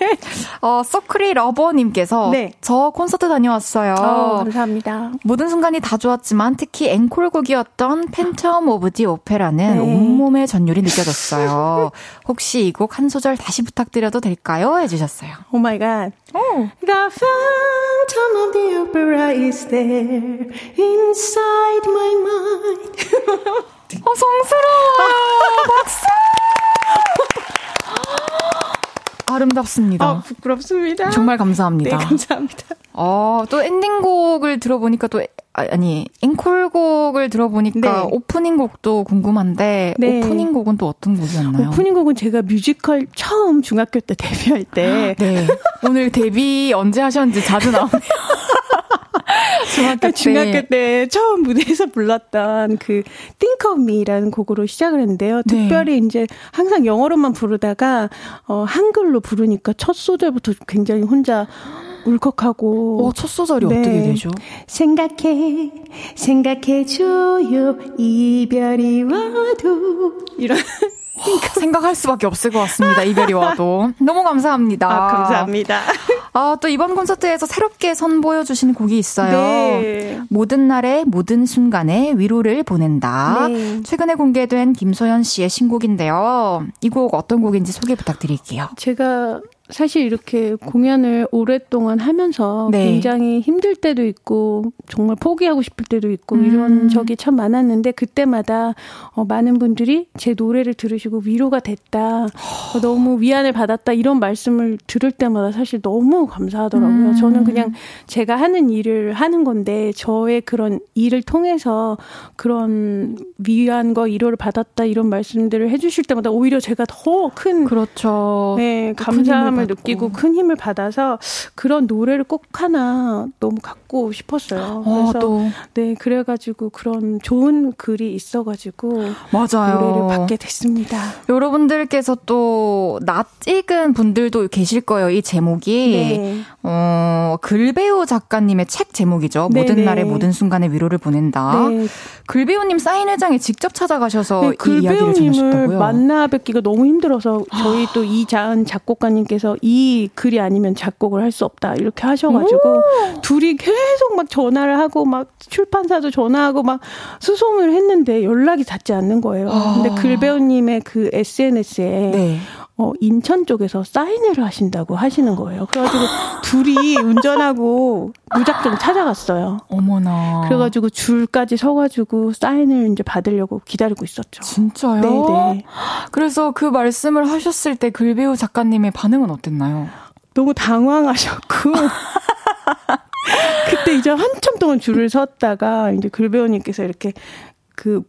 어, 서크리 러버님께서 네. 저 콘서트 다녀왔어요. 어, 감사합니다. 모든 순간이 다 좋았지만 특히 앵콜곡이었던 Phantom of the Opera는 네. 온몸의 전율이 느껴졌어요. 혹시 이 곡 한 소절 다시 부탁드려도 될까요? 해주셨어요. Oh my God. The phantom of the opera is there inside my mind. 어, 성스러워요. 박수! 아름답습니다. 아, 부끄럽습니다. 정말 감사합니다. 네, 감사합니다. 어, 또 엔딩곡을 들어보니까 또, 아, 아니, 앵콜곡을 들어보니까 네. 오프닝 곡도 궁금한데, 네. 오프닝 곡은 또 어떤 곡이었나요? 오프닝 곡은 제가 뮤지컬 처음 중학교 때 데뷔할 때. 네. 오늘 데뷔 언제 하셨는지 자주 나오네요. 중학교 때. 중학교 때 처음 무대에서 불렀던 그 Think of Me라는 곡으로 시작을 했는데요. 네. 특별히 이제 항상 영어로만 부르다가 어 한글로 부르니까 첫 소절부터 굉장히 혼자 울컥하고. 어, 첫 소절이 네. 어떻게 되죠? 생각해, 생각해줘요, 이별이 와도. 이런. 생각할 수밖에 없을 것 같습니다. 이별이 와도. 너무 감사합니다. 아, 감사합니다. 아, 또 이번 콘서트에서 새롭게 선보여 주신 곡이 있어요. 네. 모든 날의 모든 순간에 위로를 보낸다. 네. 최근에 공개된 김소연 씨의 신곡인데요. 이 곡 어떤 곡인지 소개 부탁드릴게요. 제가 사실 이렇게 공연을 오랫동안 하면서 네. 굉장히 힘들 때도 있고 정말 포기하고 싶을 때도 있고 음. 이런 적이 참 많았는데 그때마다 어, 많은 분들이 제 노래를 들으 시고 위로가 됐다 어, 너무 위안을 받았다 이런 말씀을 들을 때마다 사실 너무 감사하더라고요. 음. 저는 그냥 제가 하는 일을 하는 건데 저의 그런 일을 통해서 그런 위안과 위로를 받았다 이런 말씀들을 해주실 때마다 오히려 제가 더큰 그렇죠. 네 감사함을 느끼고 큰 힘을 받아서 그런 노래를 꼭 하나 너무 갖고 싶었어요. 어, 그래서 또. 네 그래가지고 그런 좋은 글이 있어가지고 맞아요. 노래를 받게 됐습니다. 여러분들께서 또 낯익은 분들도 계실 거예요. 이 제목이 네. 어 글배우 작가님의 책 제목이죠. 네, 모든 네. 날의 모든 순간에 위로를 보낸다. 네. 글배우님 사인회장에 직접 찾아가셔서 네, 이 이야기를 전하셨다고요. 만나 뵙기가 너무 힘들어서 저희 또 이자은 작곡가님께서 이 글이 아니면 작곡을 할 수 없다 이렇게 하셔가지고 둘이 계속 막 전화를 하고 막 출판사도 전화하고 막 수송을 했는데 연락이 닿지 않는 거예요. 아. 근데 글배우님의 그 SNS에 네. 어, 인천 쪽에서 사인회를 하신다고 하시는 거예요. 그래가지고 둘이 운전하고 무작정 찾아갔어요. 어머나. 그래가지고 줄까지 서가지고 사인을 이제 받으려고 기다리고 있었죠. 진짜요? 네네. 그래서 그 말씀을 하셨을 때 글배우 작가님의 반응은 어땠나요? 너무 당황하셨고. 그때 이제 한참 동안 줄을 섰다가 이제 글배우님께서 이렇게 그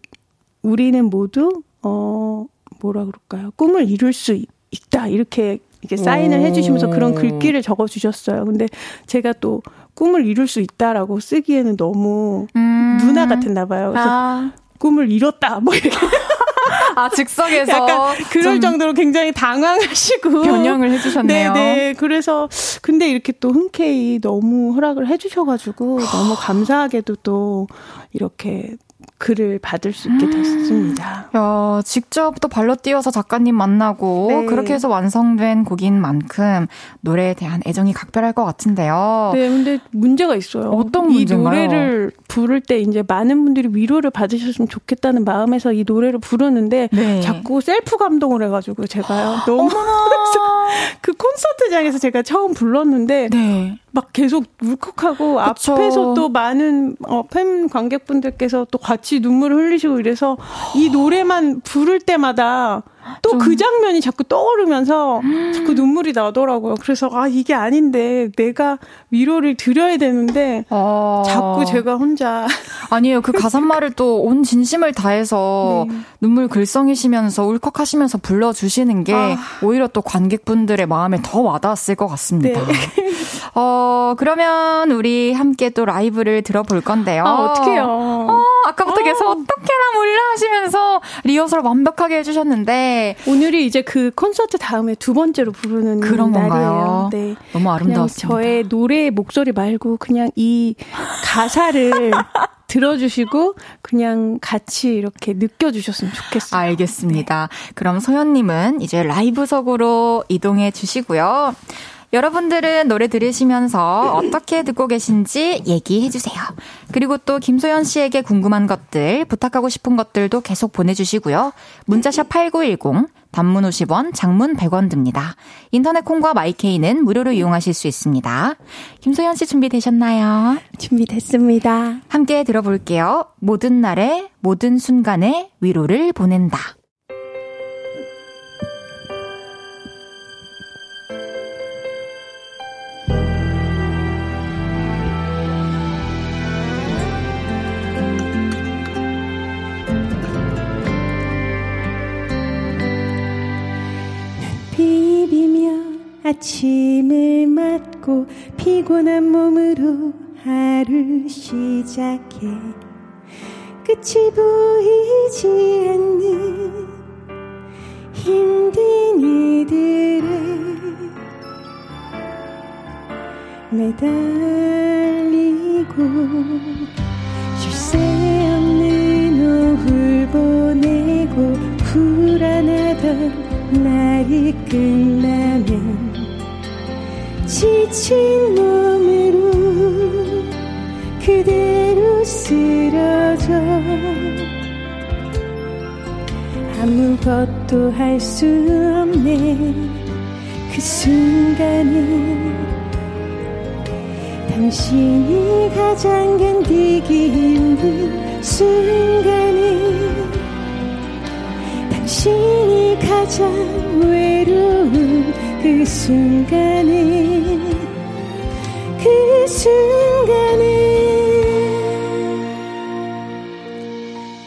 우리는 모두 어 뭐라 그럴까요? 꿈을 이룰 수 있다 이렇게 이렇게 사인을 해주시면서 그런 글귀를 적어주셨어요. 근데 제가 또 꿈을 이룰 수 있다라고 쓰기에는 너무 음. 누나 같았나 봐요. 그래서 아. 꿈을 이뤘다 뭐 이렇게. 아, 즉석에서. 약간 그럴 정도로 굉장히 당황하시고. 변형을 해주셨네요. 네네. 그래서, 근데 이렇게 또 흔쾌히 너무 허락을 해주셔가지고, 너무 감사하게도 또, 이렇게 글을 받을 수 있게 됐습니다. 야, 직접 또 발로 뛰어서 작가님 만나고 네. 그렇게 해서 완성된 곡인 만큼 노래에 대한 애정이 각별할 것 같은데요. 네, 근데 문제가 있어요. 어떤 문제인가요? 이 노래를 부를 때 이제 많은 분들이 위로를 받으셨으면 좋겠다는 마음에서 이 노래를 부르는데 네. 자꾸 셀프 감동을 해가지고 제가요. 너무 그 콘서트장에서 제가 처음 불렀는데 네. 막 계속 울컥하고 그쵸. 앞에서 또 많은 어, 팬 관객분들께서 또 같이 눈물을 흘리시고 이래서 이 노래만 부를 때마다 또 그 장면이 자꾸 떠오르면서 자꾸 눈물이 나더라고요. 그래서 아 이게 아닌데 내가 위로를 드려야 되는데 아... 자꾸 제가 혼자 아니에요. 그 가사말을 또 온 진심을 다해서 네. 눈물 글썽이시면서 울컥하시면서 불러주시는 게 아... 오히려 또 관객분들의 마음에 더 와닿았을 것 같습니다. 네. 어, 그러면 우리 함께 또 라이브를 들어볼 건데요. 아, 어떡해요. 어, 아까부터 계속 어. 어떡해라 몰라 하시면서 리허설 완벽하게 해주셨는데. 오늘이 이제 그 콘서트 다음에 두 번째로 부르는 그런 날이에요. 건가요? 네. 너무 아름다웠습니다. 저의 노래 목소리 말고 그냥 이 가사를 들어주시고 그냥 같이 이렇게 느껴주셨으면 좋겠어요. 알겠습니다. 네. 그럼 소연님은 이제 라이브석으로 이동해 주시고요. 여러분들은 노래 들으시면서 어떻게 듣고 계신지 얘기해 주세요. 그리고 또 김소연 씨에게 궁금한 것들, 부탁하고 싶은 것들도 계속 보내주시고요. 문자샵 8910, 단문 50원, 장문 100원 듭니다. 인터넷 콩과 마이케이는 무료로 이용하실 수 있습니다. 김소연 씨 준비되셨나요? 준비됐습니다. 함께 들어볼게요. 모든 날에, 모든 순간에 위로를 보낸다. 아침을 맞고 피곤한 몸으로 하루 시작해. 끝이 보이지 않는 힘든 이들에 매달리고 쉴 새 없는 오후를 보내고 불안하던 날이 끝나면 지친 몸으로 그대로 쓰러져 아무것도 할 수 없네. 그 순간은 당신이 가장 견디기 힘든 순간은 당신이 가장 외로운 그 순간이 그 순간이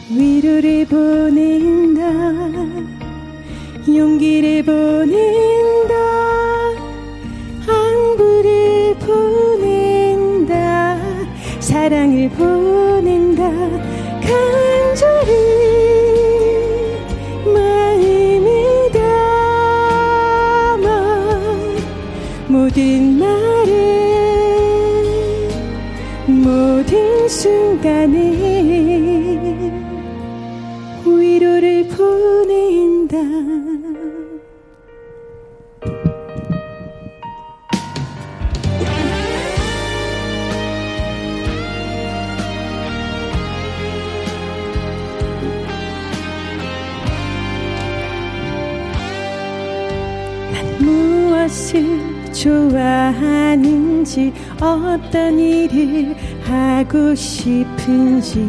위로를 보낸다 용기를 보낸다 안부를 보낸다 사랑을 보낸다 간절히 순간에 위로를 보낸다. 무엇을 좋아하는지 어떤 일을 하고 싶은지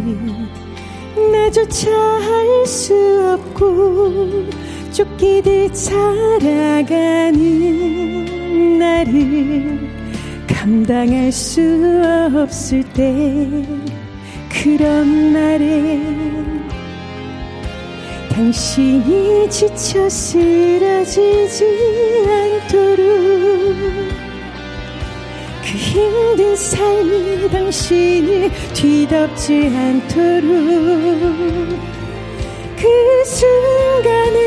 나조차 알 수 없고 쫓기듯 살아가는 나를 감당할 수 없을 때 그런 날에 당신이 지쳐 쓰러지지 않도록 그 힘든 삶이 당신을 뒤덮지 않도록 그 순간에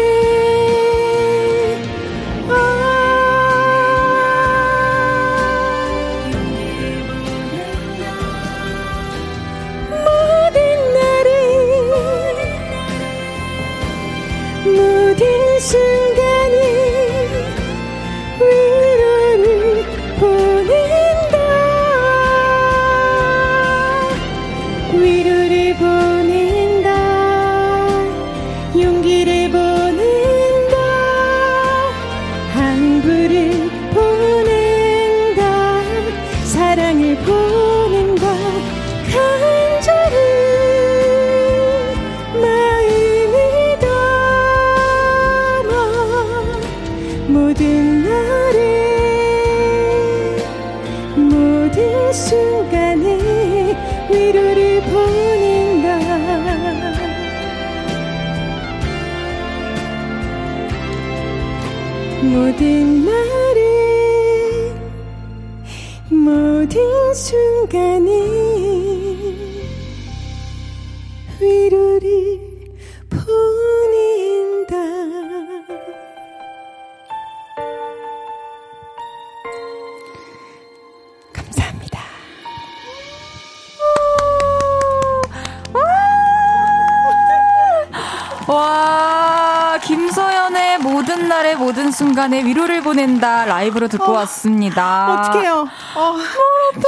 모든 날의 모든 순간에 위로를 보낸다 라이브로 듣고 어, 왔습니다. 어떡해요. 어,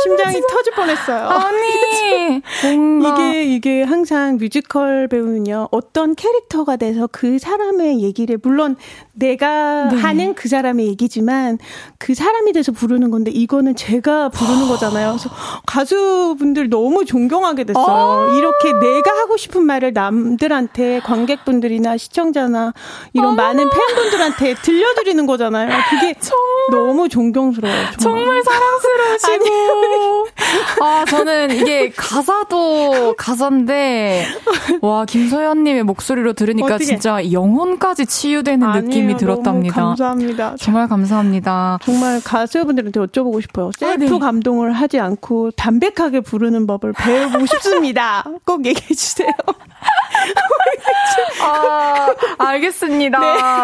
심장이 터질 뻔했어요. 아니, 이게 이게 항상 뮤지컬 배우는요 어떤 캐릭터가 돼서 그 사람의 얘기를 물론 내가 네. 하는 그 사람의 얘기지만 그 사람이 돼서 부르는 건데 이거는 제가 부르는 거잖아요. 그래서 가수분들 너무 존경하게 됐어요. 이렇게 내가 하고 싶은 말을 남들한테 관객분들이나 시청자나 이런 많은 팬분들한테 들려드리는 거잖아요. 그게 너무 존경스러워요. 정말 사랑스러우시고. 아, 저는 이게 가사도 가사인데, 와, 김소연님의 목소리로 들으니까 어떻게? 진짜 영혼까지 치유되는 느낌이 아니에요. 들었답니다. 너무 감사합니다. 정말 감사합니다. 정말 가수분들한테 여쭤보고 싶어요. 아, 셀프 네. 감동을 하지 않고 담백하게 부르는 법을 배워보고 싶습니다. 꼭 얘기해 주세요. 아, 알겠습니다.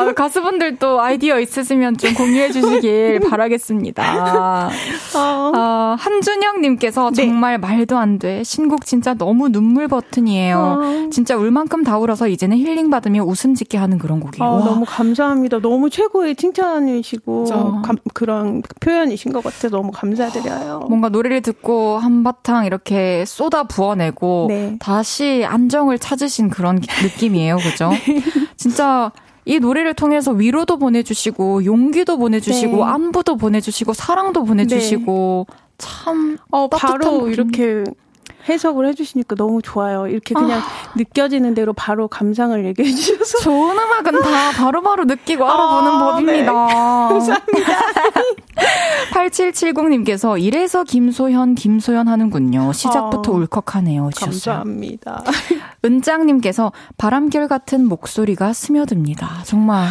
네. 가수분들도 아이디어 있으시면 좀 공유해 주시길 바라겠습니다. 어, 어, 한준영님께서 네. 정말 말도 안 돼. 신곡 진짜 너무 눈물 버튼이에요. 어. 진짜 울 만큼 다 울어서 이제는 힐링 받으며 웃음 짓게 하는 그런 곡이에요. 아, 와. 너무 감사합니다. 너무 최고의 칭찬이시고. 감- 그런 표현이신 것 같아 너무 감사드려요. 뭔가 노래를 듣고 한바탕 이렇게 쏟아 부어내고 네. 다시 안정을 찾으신 그런 기- 느낌이에요. 그죠? 네. 진짜 이 노래를 통해서 위로도 보내주시고 용기도 보내주시고 네. 안부도 보내주시고 사랑도 보내주시고 참 어, 바로 곡입니다. 이렇게 해석을 해주시니까 너무 좋아요. 이렇게 그냥 느껴지는 대로 바로 감상을 얘기해 주셔서 좋은 음악은 다 바로바로 느끼고 알아보는 아, 법입니다. 감사합니다. 8770님께서 이래서 김소현, 김소연 하는군요. 시작부터 어. 울컥하네요. 주셨어요. 감사합니다. 은장님께서 바람결 같은 목소리가 스며듭니다. 정말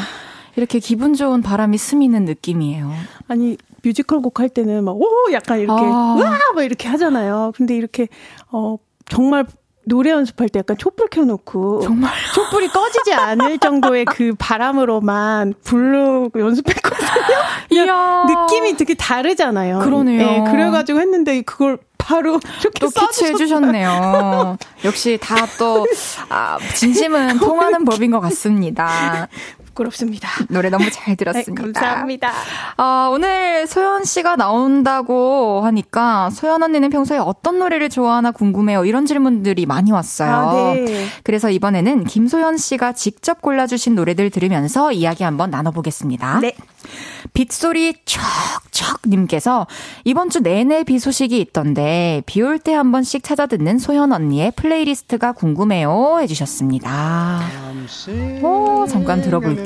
이렇게 기분 좋은 바람이 스미는 느낌이에요. 아니 뮤지컬 곡 할 때는 막, 오! 약간 이렇게, 아. 으아! 막 이렇게 하잖아요. 근데 이렇게, 어, 정말 노래 연습할 때 약간 촛불 켜놓고 정말 촛불이 꺼지지 않을 정도의 그 바람으로만 부르고 연습했거든요. 이야. 느낌이 되게 다르잖아요. 그러네요. 네, 그래가지고 했는데 그걸 바로 또 캐치해 주셨네요. 역시 다 또 아, 진심은 통하는 법인 것 같습니다. 부끄럽습니다. 노래 너무 잘 들었습니다. 네, 감사합니다. 어, 오늘 소연 씨가 나온다고 하니까 소연 언니는 평소에 어떤 노래를 좋아하나 궁금해요. 이런 질문들이 많이 왔어요. 아, 네. 그래서 이번에는 김소연 씨가 직접 골라주신 노래들 들으면서 이야기 한번 나눠보겠습니다. 네. 빗소리 척척 님께서 이번 주 내내 비 소식이 있던데 비 올 때 한 번씩 찾아 듣는 소현 언니의 playlist가 궁금해요 해주셨습니다. 오, 잠깐 들어볼게요.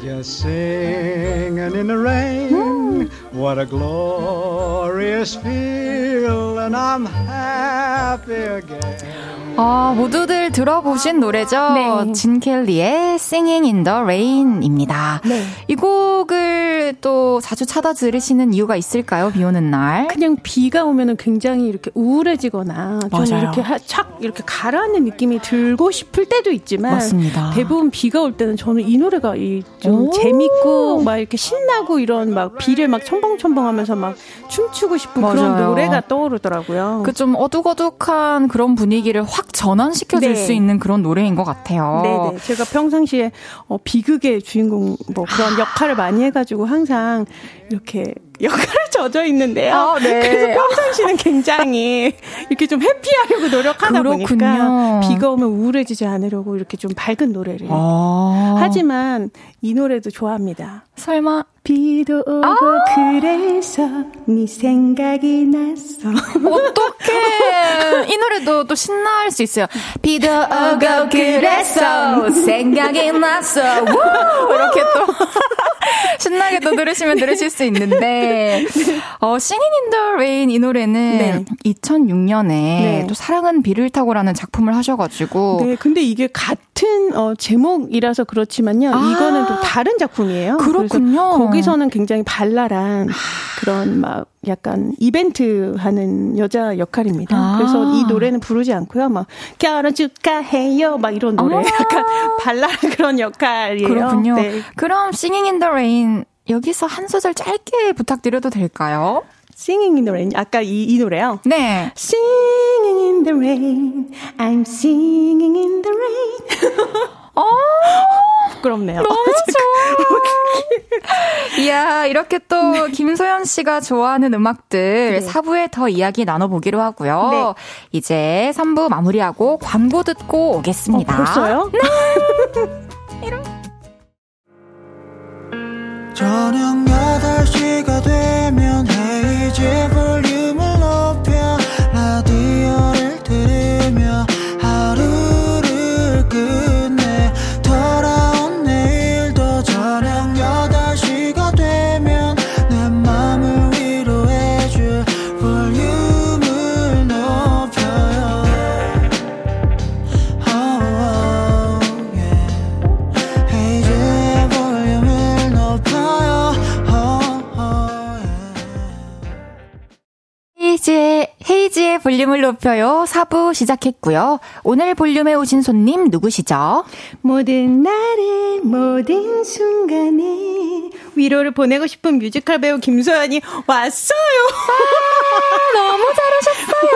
Just singing in the rain. What a glorious feeling, I'm happy again. 아, 모두들 들어보신 노래죠? 네. 진 켈리의 Singing in the Rain입니다. 네. 이 곡을 또 자주 찾아 들으시는 이유가 있을까요? 비 오는 날? 그냥 비가 오면은 굉장히 이렇게 우울해지거나 좀 맞아요. 이렇게 착 이렇게 가라앉는 느낌이 들고 싶을 때도 있지만 맞습니다. 대부분 비가 올 때는 저는 이 노래가 좀 재밌고 막 이렇게 신나고 이런 막 비를 막 첨벙첨벙하면서 막 춤추고 싶은 맞아요. 그런 노래가 떠오르더라고요. 그 좀 어둑어둑한 그런 분위기를 확확 전환시켜 줄수 있는 그런 노래인 것 같아요. 네네. 제가 평상시에 어, 비극의 주인공 뭐 그런 아. 역할을 많이 해가지고 항상 이렇게 역할을 젖어 있는데요. 아, 네. 그래서 평상시는 굉장히 이렇게 좀 해피하려고 노력하다 그렇군요. 보니까 비가 오면 우울해지지 않으려고 이렇게 좀 밝은 노래를. 아. 하지만 이 노래도 좋아합니다. 설마 비도 오고 아~ 그래서 네 생각이 났어. 어떡해. 이 노래도 또 신나할 수 있어요. 비도 오고 그래서 생각이 났어. 이렇게 또 신나게 또 들으시면 들으실 수 있는데 어, Singing in the Rain 이 노래는 네. 2006년에 네. 또 사랑은 비를 타고라는 작품을 하셔가지고 네, 근데 이게 같은 어, 제목이라서 그렇지만요. 아~ 이거는 또 다른 작품이에요. 그렇군요. 거기서는 굉장히 발랄한 그런 막 약간 이벤트 하는 여자 역할입니다. 아. 그래서 이 노래는 부르지 않고요. 막 결혼 축하해요 막 이런 노래 아. 약간 발랄한 그런 역할이에요. 그렇군요. 네. 그럼 Singing in the Rain 여기서 한 소절 짧게 부탁드려도 될까요? Singing in the rain. 아까 이, 이 노래요? 네. Singing in the rain. I'm singing in the rain. 어, 부끄럽네요. 너무 좋아. 이야, 이렇게 또 네. 김소연 씨가 좋아하는 음악들 네. 4부에 더 이야기 나눠보기로 하고요. 네. 이제 3부 마무리하고 광고 듣고 오겠습니다. 어, 벌써요? 네. 이런. 저녁 8시가 되면 헤이즈 볼륨을 헤이지의, 볼륨을 높여요. 4부 시작했고요. 오늘 볼륨에 오신 손님 누구시죠? 모든 날에, 모든 순간에 위로를 보내고 싶은 뮤지컬 배우 김소연이 왔어요. 아, 너무 잘하셨어요.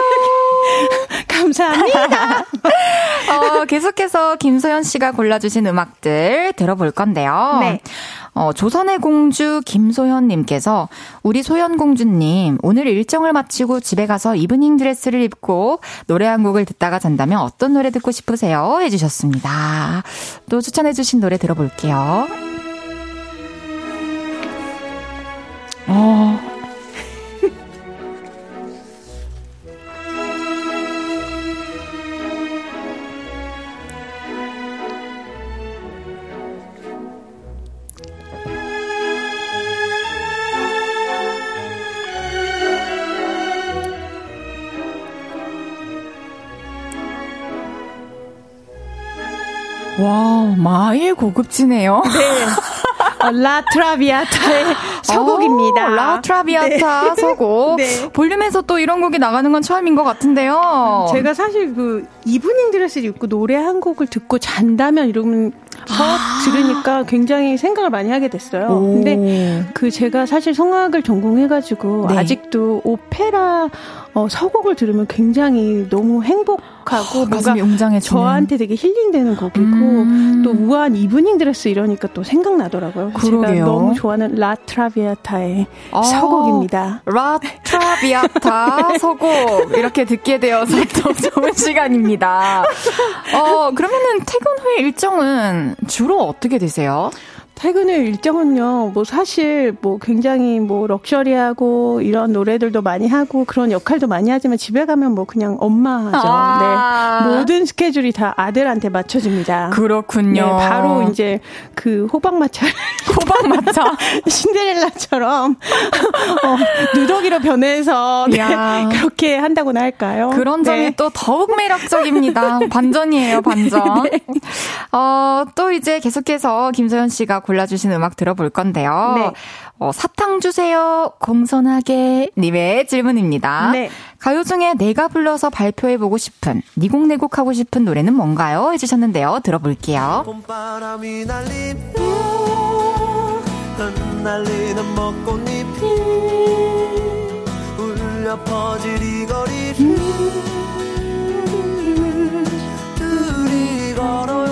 감사합니다. 어, 계속해서 김소연 씨가 골라주신 음악들 들어볼 건데요. 네. 어, 조선의 공주 김소현님께서 우리 소현공주님 오늘 일정을 마치고 집에 가서 이브닝 드레스를 입고 노래 한 곡을 듣다가 잔다면 어떤 노래 듣고 싶으세요? 해주셨습니다. 또 추천해주신 노래 들어볼게요. 어, 와, 마일 고급지네요. 네. 어, 라 트라비아타의 서곡입니다. 오, 라 트라비아타 네. 서곡. 네. 볼륨에서 또 이런 곡이 나가는 건 처음인 것 같은데요. 제가 사실 그 이브닝 드레스를 입고 노래 한 곡을 듣고 잔다면 이러면 서 아~ 들으니까 굉장히 생각을 많이 하게 됐어요. 오. 근데 그 제가 사실 성악을 전공해가지고 네. 아직도 오페라 어, 서곡을 들으면 굉장히 너무 행복하고 어, 뭔가 저한테 되게 healing되는 곡이고 음. 또 우아한 이브닝 드레스 이러니까 또 생각나더라고요. 그러게요. 제가 너무 좋아하는 라트라비아타의 아, 서곡입니다. 라트라비아타 서곡 이렇게 듣게 되어서 더 좋은 시간입니다. 어, 그러면은 퇴근 후에 일정은 주로 어떻게 되세요? 퇴근 후 일정은요, 뭐 사실 뭐 굉장히 뭐 luxury하고 이런 노래들도 많이 하고 그런 역할도 많이 하지만 집에 가면 뭐 그냥 엄마 하죠. 아~ 네. 모든 스케줄이 다 아들한테 맞춰집니다. 그렇군요. 네, 바로 이제 그 호박마차. 호박마차? 신데렐라처럼 어, 누더기로 변해서 네, 그렇게 한다고나 할까요? 그런 점이 네. 또 더욱 매력적입니다. 반전이에요, 반전. 네. 어, 또 이제 계속해서 김소연 씨가 골라주신 음악 들어볼 건데요. 네. 어, 사탕 주세요. 공손하게 님의 질문입니다. 네. 가요 중에 내가 불러서 발표해보고 싶은 니곡내곡 하고 싶은 노래는 뭔가요? 해주셨는데요. 들어볼게요. 봄바람이 날리며 흩날리는 벚꽃잎이 울려 퍼질 이 거리를 둘이 걸어요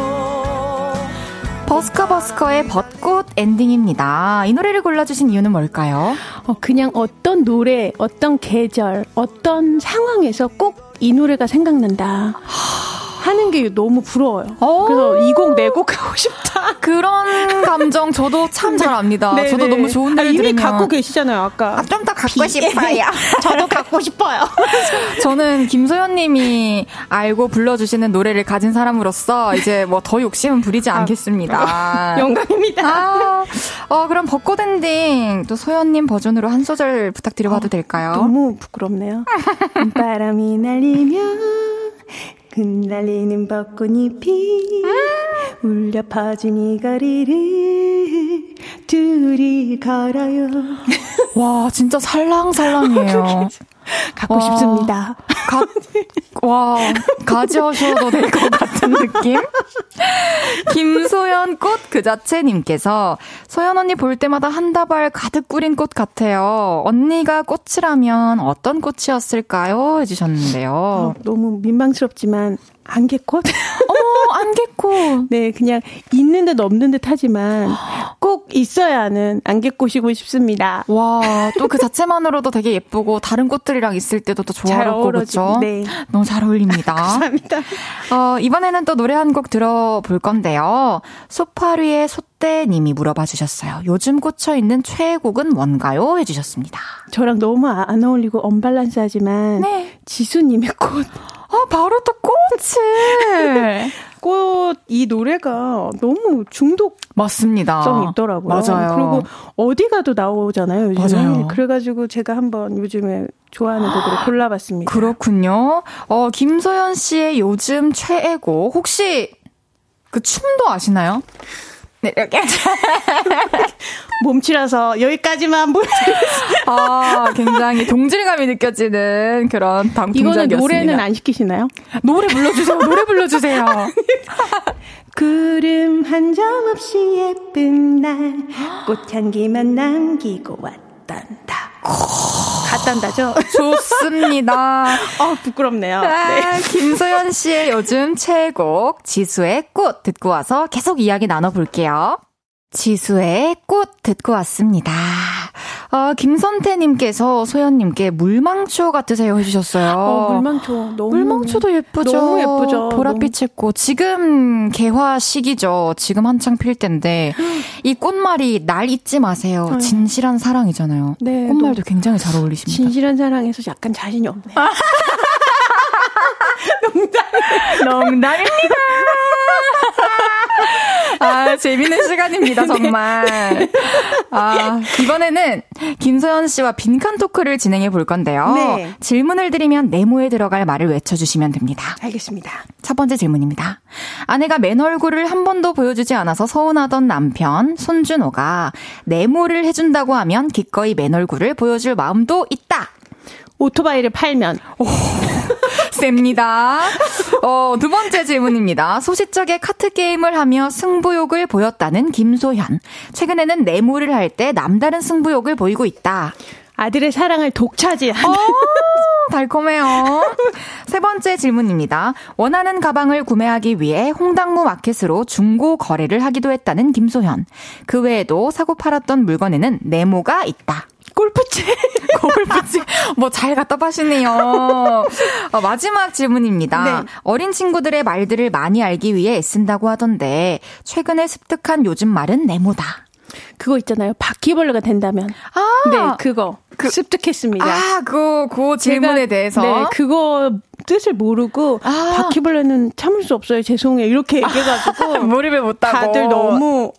버스커버스커의 벚꽃 엔딩입니다. 이 노래를 골라주신 이유는 뭘까요? 어, 그냥 어떤 노래, 어떤 계절, 어떤 상황에서 꼭 이 노래가 생각난다. 하는 게 너무 부러워요. 어. 그래서 이 곡 내 곡 하고 싶다. 그런 감정 저도 참 잘 압니다. 네, 저도 네. 너무 좋은 노래 아, 이미 들으면. 갖고 계시잖아요, 아까. 아, 좀더 갖고 비... 싶어요. 저도 갖고 싶어요. 저는 김소현 님이 알고 불러주시는 노래를 가진 사람으로서 이제 뭐 더 욕심은 부리지 아, 않겠습니다. 영광입니다. 아, 어, 그럼 벚꽃 엔딩 또 소현 님 버전으로 한 소절 부탁드려봐도 어, 될까요? 너무 부끄럽네요. 바람이 날리면 흩날리는 벚꽃잎이 울려 퍼진 이 거리를 둘이 걸어요. 와, 진짜 살랑살랑해요. 갖고 와, 싶습니다. 가, 와, 가져오셔도 될 것 같은 느낌? 김소연 꽃 그 자체님께서 소연 언니 볼 때마다 한 다발 가득 꾸린 꽃 같아요. 언니가 꽃이라면 어떤 꽃이었을까요? 해주셨는데요. 어, 너무 민망스럽지만 안개꽃? 어, 안개꽃. 네, 그냥 있는 듯 없는 듯 하지만 꼭 있어야 하는 안개꽃이고 싶습니다. 와, 또 그 자체만으로도 되게 예쁘고 다른 꽃들이랑 있을 때도 또 조화롭고 그렇죠? 네. 너무 잘 어울립니다. 감사합니다. 어, 이번에는 또 노래 한 곡 들어볼 건데요. 소파리의 소떼 님이 물어봐 주셨어요. 요즘 꽂혀 있는 최애곡은 뭔가요? 해 주셨습니다. 저랑 너무 안 어울리고 언밸런스하지만 네. 지수 님의 꽃 아, 바로 또 꽃을. 꽃, 이 노래가 너무 중독. 맞습니다. 성 있더라고요. 맞아요. 그리고 어디 가도 나오잖아요, 요즘에. 맞아요. 그래가지고 제가 한번 요즘에 좋아하는 곡으로 골라봤습니다. 그렇군요. 어, 김소연 씨의 요즘 최애곡. 혹시 그 춤도 아시나요? 네, 이렇게. 몸치라서 여기까지만 보여드리겠습니다. 아, 굉장히 동질감이 느껴지는 그런 방풍작이었습니다. 이거는 노래는 안 시키시나요? 노래 불러주세요. 노래 불러주세요. 구름 한 점 없이 예쁜 날 꽃향기만 남기고 왔단다. 갔단다죠? 좋습니다. 어, 부끄럽네요. 아, 네. 김소연 씨의 요즘 최애곡 지수의 꽃 듣고 와서 계속 이야기 나눠볼게요. 지수의 꽃 듣고 왔습니다. 아, 김선태님께서 소연님께 물망초 같으세요 해주셨어요. 어, 물망초 너무 물망초도 예쁘죠. 너무 예쁘죠. 보랏빛의 꽃. 지금 개화 시기죠. 지금 한창 필 때인데 이 꽃말이 날 잊지 마세요. 네. 진실한 사랑이잖아요. 네, 꽃말도 굉장히 잘 어울리십니다. 진실한 사랑에서 약간 자신이 없네요. 농담, 농담입니다. 아, 재밌는 시간입니다, 정말. 아, 이번에는 김소연 씨와 빈칸 토크를 진행해 볼 건데요. 네. 질문을 드리면 네모에 들어갈 말을 외쳐주시면 됩니다. 알겠습니다. 첫 번째 질문입니다. 아내가 맨 얼굴을 한 번도 보여주지 않아서 서운하던 남편 손준호가 네모를 해준다고 하면 기꺼이 맨 얼굴을 보여줄 마음도 있다. 오토바이를 팔면. 셉니다. 어, 두 번째 질문입니다. 소시적에 카트 게임을 하며 승부욕을 보였다는 김소현. 최근에는 네모를 할 때 남다른 승부욕을 보이고 있다. 아들의 사랑을 독차지하는. 어, 달콤해요. 세 번째 질문입니다. 원하는 가방을 구매하기 위해 홍당무 마켓으로 중고 거래를 하기도 했다는 김소현. 그 외에도 사고 팔았던 물건에는 네모가 있다. 골프채. 골프채. 뭐 잘 갖다 파시네요. 어, 마지막 질문입니다. 네. 어린 친구들의 말들을 많이 알기 위해 애쓴다고 하던데 최근에 습득한 요즘 말은 네모다. 그거 있잖아요. 바퀴벌레가 된다면. 아, 네, 그거. 습득했습니다. 아, 그, 그 질문에 제가, 대해서. 네, 그거 뜻을 모르고 아. 바퀴벌레는 참을 수 없어요. 죄송해요. 이렇게 얘기해가지고 몰입을 못하고. 다들 너무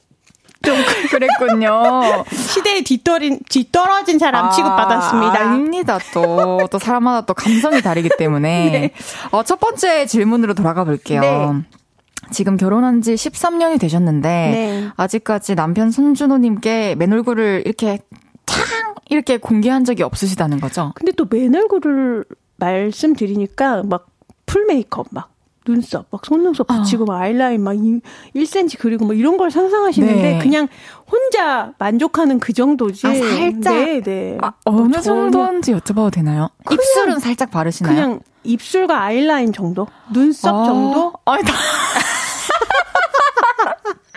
좀 그랬군요. 시대에 뒤떨인, 뒤떨어진 사람 취급받았습니다. 아, 아닙니다. 또, 또 사람마다 또 감성이 다르기 때문에. 네. 어, 첫 번째 질문으로 돌아가 볼게요. 네. 지금 결혼한 지 13년이 되셨는데, 네. 아직까지 남편 손준호님께 맨 얼굴을 이렇게 탕! 이렇게 공개한 적이 없으시다는 거죠? 근데 또 맨 얼굴을 말씀드리니까 막 풀 메이크업 막 눈썹 막 속눈썹 붙이고 막 아이라인 막 1cm 그리고 뭐 이런 걸 상상하시는데 네. 그냥 혼자 만족하는 그 정도지. 아, 살짝? 네, 네. 아, 어느 전혀 정도인지 여쭤봐도 되나요? 입술은 살짝 바르시나요? 그냥 입술과 아이라인 정도? 눈썹 아, 정도? 아니, 다-